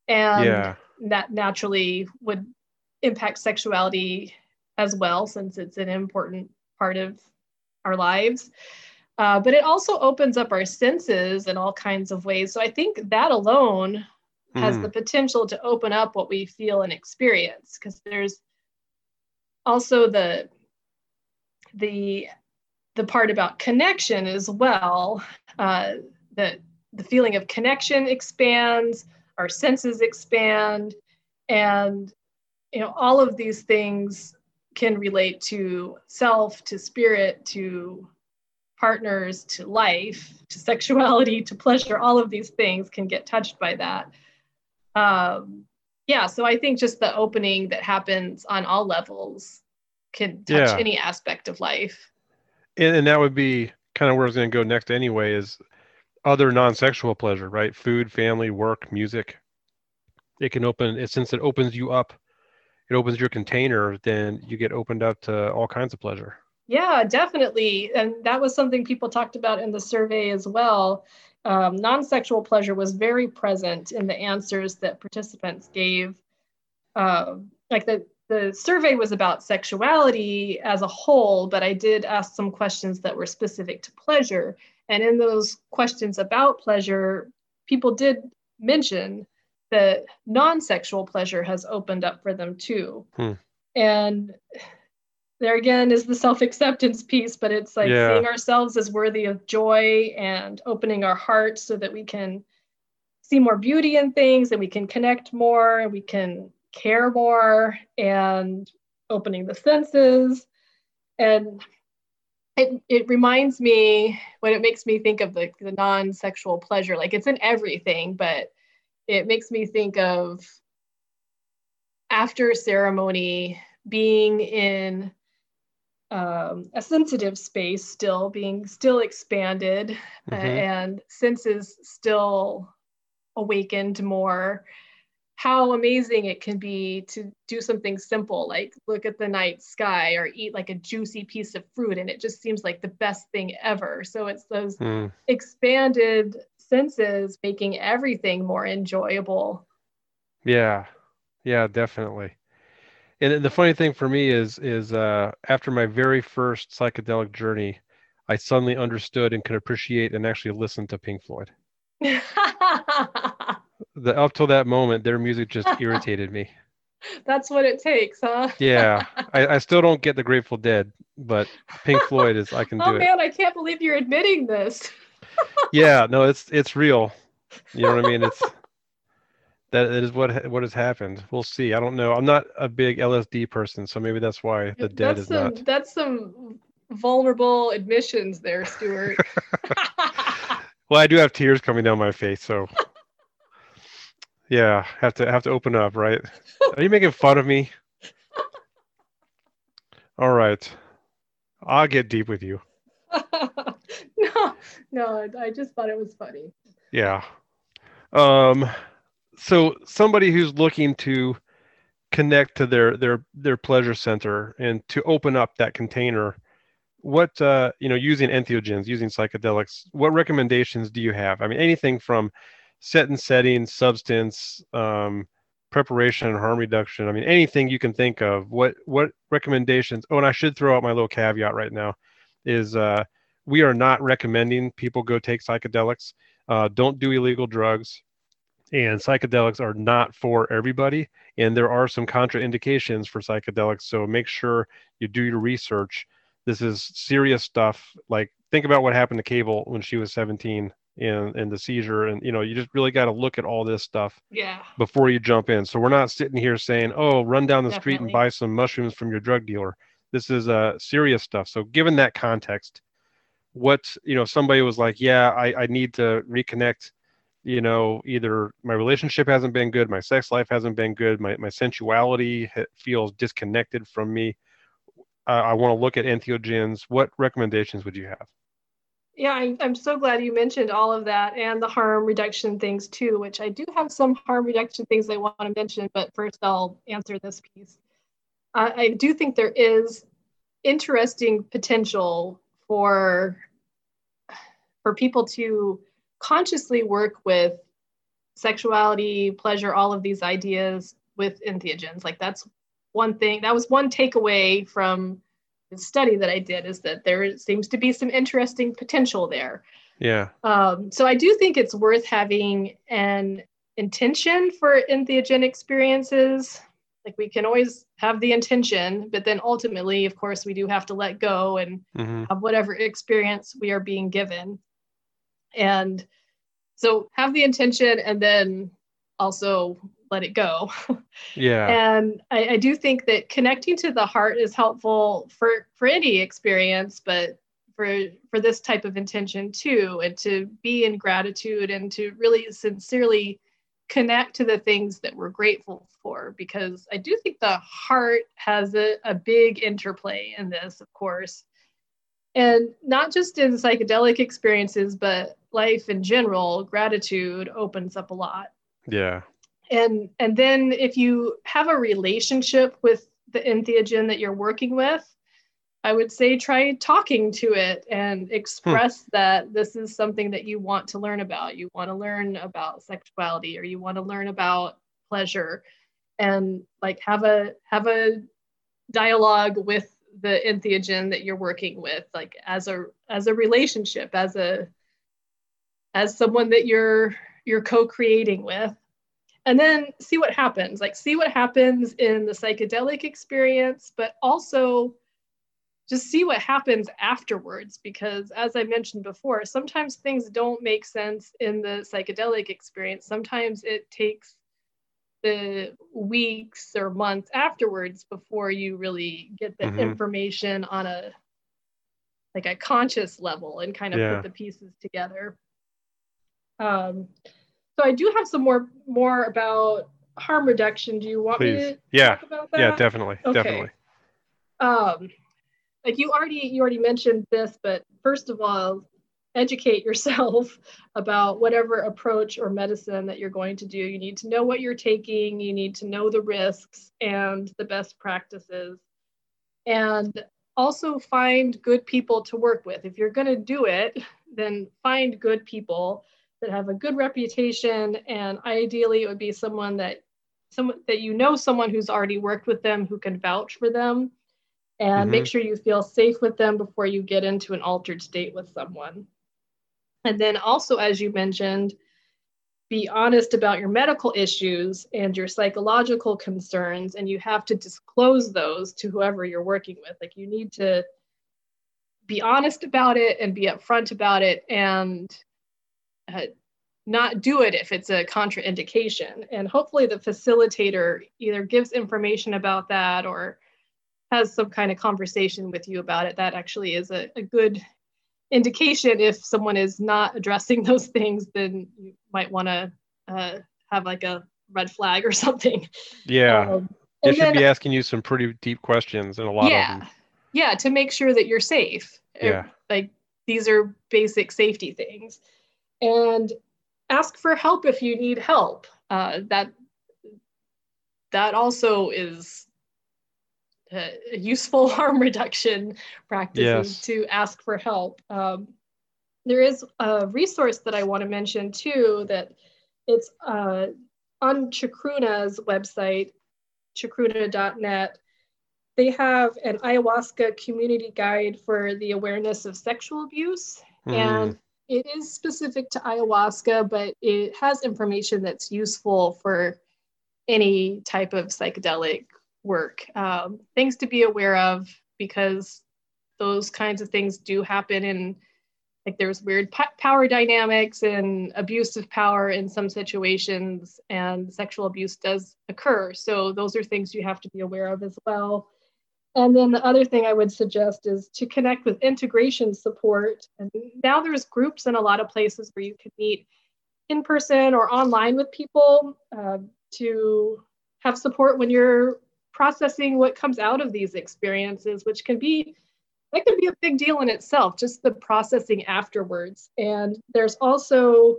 And yeah. that naturally would impact sexuality as well, since it's an important part of our lives. Uh, but it also opens up our senses in all kinds of ways. So I think that alone has mm. the potential to open up what we feel and experience because there's also the the the part about connection as well uh, that the feeling of connection expands our senses expand and you know all of these things can relate to self, to spirit, to partners, to life, to sexuality, to pleasure. All of these things can get touched by that. Um, yeah, so I think just the opening that happens on all levels can touch yeah. any aspect of life. And, and that would be kind of where I was going to go next anyway is other non-sexual pleasure, right? Food, family, work, music. It can open it since it opens you up it opens your container, then you get opened up to all kinds of pleasure. Yeah, definitely. And that was something people talked about in the survey as well. Um, non sexual pleasure was very present in the answers that participants gave. Uh, like the, the survey was about sexuality as a whole, but I did ask some questions that were specific to pleasure. And in those questions about pleasure, people did mention that non-sexual pleasure has opened up for them too hmm. and there again is the self-acceptance piece but it's like yeah. seeing ourselves as worthy of joy and opening our hearts so that we can see more beauty in things and we can connect more and we can care more and opening the senses and it, it reminds me when it makes me think of the, the non-sexual pleasure like it's in everything but it makes me think of after ceremony being in um, a sensitive space still being still expanded mm-hmm. and senses still awakened more how amazing it can be to do something simple like look at the night sky or eat like a juicy piece of fruit and it just seems like the best thing ever so it's those mm. expanded senses making everything more enjoyable. Yeah. Yeah, definitely. And the funny thing for me is is uh, after my very first psychedelic journey, I suddenly understood and could appreciate and actually listen to Pink Floyd. the up till that moment, their music just irritated me. That's what it takes, huh? yeah, I, I, still don't get the Grateful Dead, but Pink Floyd is I can oh, do it. Oh man, I can't believe you're admitting this yeah, no, it's it's real. You know what I mean? It's that is what what has happened. We'll see. I don't know. I'm not a big LSD person, so maybe that's why the dead that's is some, not. That's some vulnerable admissions there, Stuart. well, I do have tears coming down my face, so yeah, have to have to open up, right? Are you making fun of me? All right. I'll get deep with you. no, I just thought it was funny. Yeah. Um, so somebody who's looking to connect to their their their pleasure center and to open up that container, what uh, you know, using entheogens, using psychedelics, what recommendations do you have? I mean, anything from set and setting, substance, um, preparation, and harm reduction. I mean, anything you can think of. What what recommendations? Oh, and I should throw out my little caveat right now is uh, we are not recommending people go take psychedelics. Uh, don't do illegal drugs. And psychedelics are not for everybody. And there are some contraindications for psychedelics. So make sure you do your research. This is serious stuff. Like, think about what happened to Kewal when she was 17 and, and the seizure. And, you know, you just really got to look at all this stuff yeah. before you jump in. So we're not sitting here saying, oh, run down the Definitely. street and buy some mushrooms from your drug dealer. This is uh, serious stuff. So, given that context, what you know, somebody was like, "Yeah, I, I need to reconnect." You know, either my relationship hasn't been good, my sex life hasn't been good, my my sensuality feels disconnected from me. I want to look at entheogens. What recommendations would you have? Yeah, I'm, I'm so glad you mentioned all of that and the harm reduction things too, which I do have some harm reduction things I want to mention, but first I'll answer this piece. I do think there is interesting potential for for people to consciously work with sexuality, pleasure, all of these ideas with entheogens. Like that's one thing. That was one takeaway from the study that I did is that there seems to be some interesting potential there. Yeah. Um, so I do think it's worth having an intention for entheogen experiences like we can always have the intention but then ultimately of course we do have to let go and mm-hmm. have whatever experience we are being given and so have the intention and then also let it go. Yeah. and I, I do think that connecting to the heart is helpful for for any experience, but for for this type of intention too, and to be in gratitude and to really sincerely connect to the things that we're grateful for because I do think the heart has a, a big interplay in this, of course. And not just in psychedelic experiences, but life in general, gratitude opens up a lot. Yeah. And and then if you have a relationship with the entheogen that you're working with, I would say try talking to it and hmm. express hmm. that this is something that you want to learn about. You want to learn about sexuality or you want to learn about pleasure and like have a have a dialogue with the entheogen that you're working with like as a as a relationship as a as someone that you're you're co-creating with. And then see what happens like see what happens in the psychedelic experience but also just see what happens afterwards because as i mentioned before sometimes things don't make sense in the psychedelic experience. Sometimes it takes the weeks or months afterwards before you really get the mm-hmm. information on a like a conscious level and kind of yeah. put the pieces together um so i do have some more more about harm reduction do you want Please. me to yeah yeah definitely okay. definitely um like you already you already mentioned this but first of all educate yourself about whatever approach or medicine that you're going to do you need to know what you're taking you need to know the risks and the best practices and also find good people to work with if you're going to do it then find good people that have a good reputation and ideally it would be someone that someone that you know someone who's already worked with them who can vouch for them and mm-hmm. make sure you feel safe with them before you get into an altered state with someone. And then also, as you mentioned, be honest about your medical issues and your psychological concerns, and you have to disclose those to whoever you're working with. Like, you need to be honest about it and be upfront about it and uh, not do it if it's a contraindication. And hopefully, the facilitator either gives information about that or has some kind of conversation with you about it, that actually is a, a good indication if someone is not addressing those things, then you might want to uh, have like a red flag or something. Yeah. Um, they should then, be asking you some pretty deep questions and a lot yeah, of them. Yeah, to make sure that you're safe. Yeah. Like these are basic safety things. And ask for help if you need help. Uh, that that also is uh, useful harm reduction practices yes. to ask for help. Um, there is a resource that I want to mention too that it's uh, on Chacruna's website, chacruna.net. They have an ayahuasca community guide for the awareness of sexual abuse. Mm. And it is specific to ayahuasca, but it has information that's useful for any type of psychedelic work. Um, things to be aware of because those kinds of things do happen and like there's weird power dynamics and abuse of power in some situations and sexual abuse does occur so those are things you have to be aware of as well and then the other thing i would suggest is to connect with integration support and now there's groups in a lot of places where you can meet in person or online with people uh, to have support when you're processing what comes out of these experiences, which can be that can be a big deal in itself, just the processing afterwards. And there's also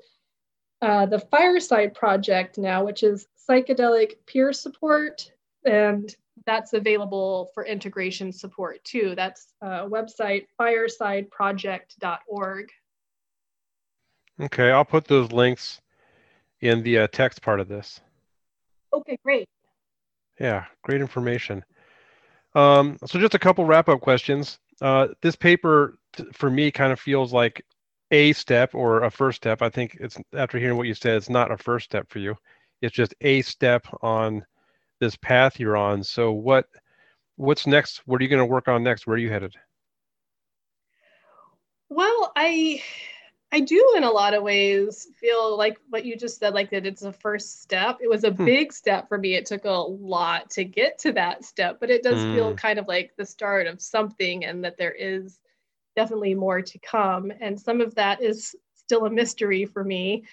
uh, the Fireside Project now, which is psychedelic peer support, and that's available for integration support too. That's uh, website firesideproject.org. Okay, I'll put those links in the uh, text part of this. Okay, great. Yeah, great information. Um, so just a couple wrap up questions. Uh, this paper t- for me kind of feels like a step or a first step. I think it's after hearing what you said, it's not a first step for you. It's just a step on this path you're on. So what what's next? What are you going to work on next? Where are you headed? Well, I I do, in a lot of ways, feel like what you just said, like that it's a first step. It was a hmm. big step for me. It took a lot to get to that step, but it does mm. feel hmm. kind of like the start of something, and that there is definitely more to come. And some of that is still a mystery for me.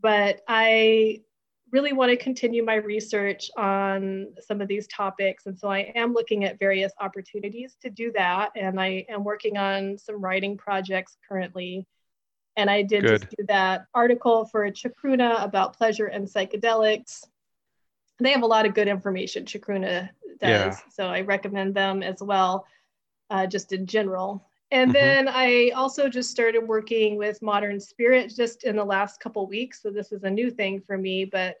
But I really want to continue my research on some of these topics. And so I am looking at various opportunities to do that. And I am working on some writing projects currently. And I did Good. just do that article for Chacruna about pleasure and psychedelics. They have a lot of good information, Chacruna does. Yeah. So I recommend them as well, uh, just in general. And mm-hmm. then I also just started working with Modern Spirit just in the last couple weeks. So this is a new thing for me, but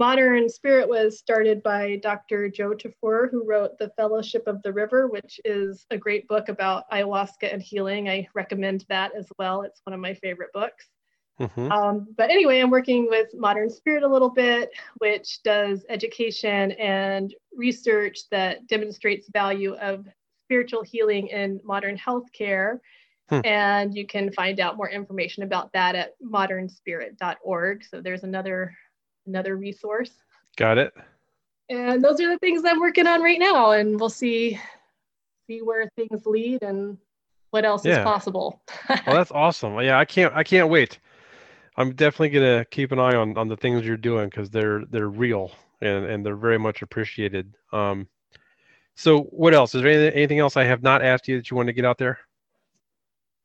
Modern Spirit was started by Dr. Joe Tafur, who wrote The Fellowship of the River, which is a great book about ayahuasca and healing. I recommend that as well. It's one of my favorite books. Mm-hmm. Um, but anyway, I'm working with Modern Spirit a little bit, which does education and research that demonstrates value of spiritual healing in modern healthcare. Hmm. And you can find out more information about that at modernspirit.org. So there's another another resource. Got it. And those are the things I'm working on right now, and we'll see see where things lead and what else yeah. is possible. well, that's awesome. Yeah, I can't I can't wait. I'm definitely gonna keep an eye on on the things you're doing because they're they're real and and they're very much appreciated. Um, so what else? Is there anything, anything else I have not asked you that you want to get out there?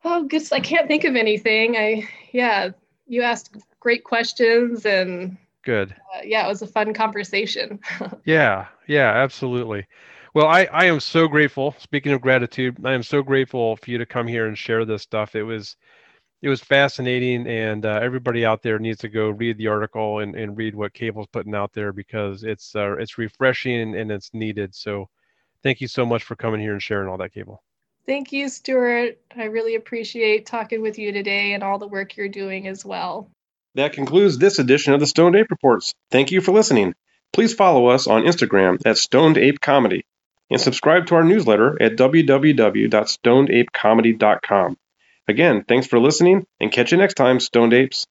Oh, good. I can't think of anything. I yeah, you asked great questions and good. Uh, yeah, it was a fun conversation. yeah, yeah, absolutely. Well, I, I am so grateful. Speaking of gratitude, I am so grateful for you to come here and share this stuff. It was it was fascinating, and uh, everybody out there needs to go read the article and, and read what Kewal's putting out there because it's uh, it's refreshing and it's needed. So thank you so much for coming here and sharing all that Kewal. Thank you, Stuart. I really appreciate talking with you today and all the work you're doing as well. That concludes this edition of the Stoned Ape Reports. Thank you for listening. Please follow us on Instagram at Stoned Ape Comedy and subscribe to our newsletter at www.stonedapecomedy.com. Again, thanks for listening and catch you next time, Stoned Apes.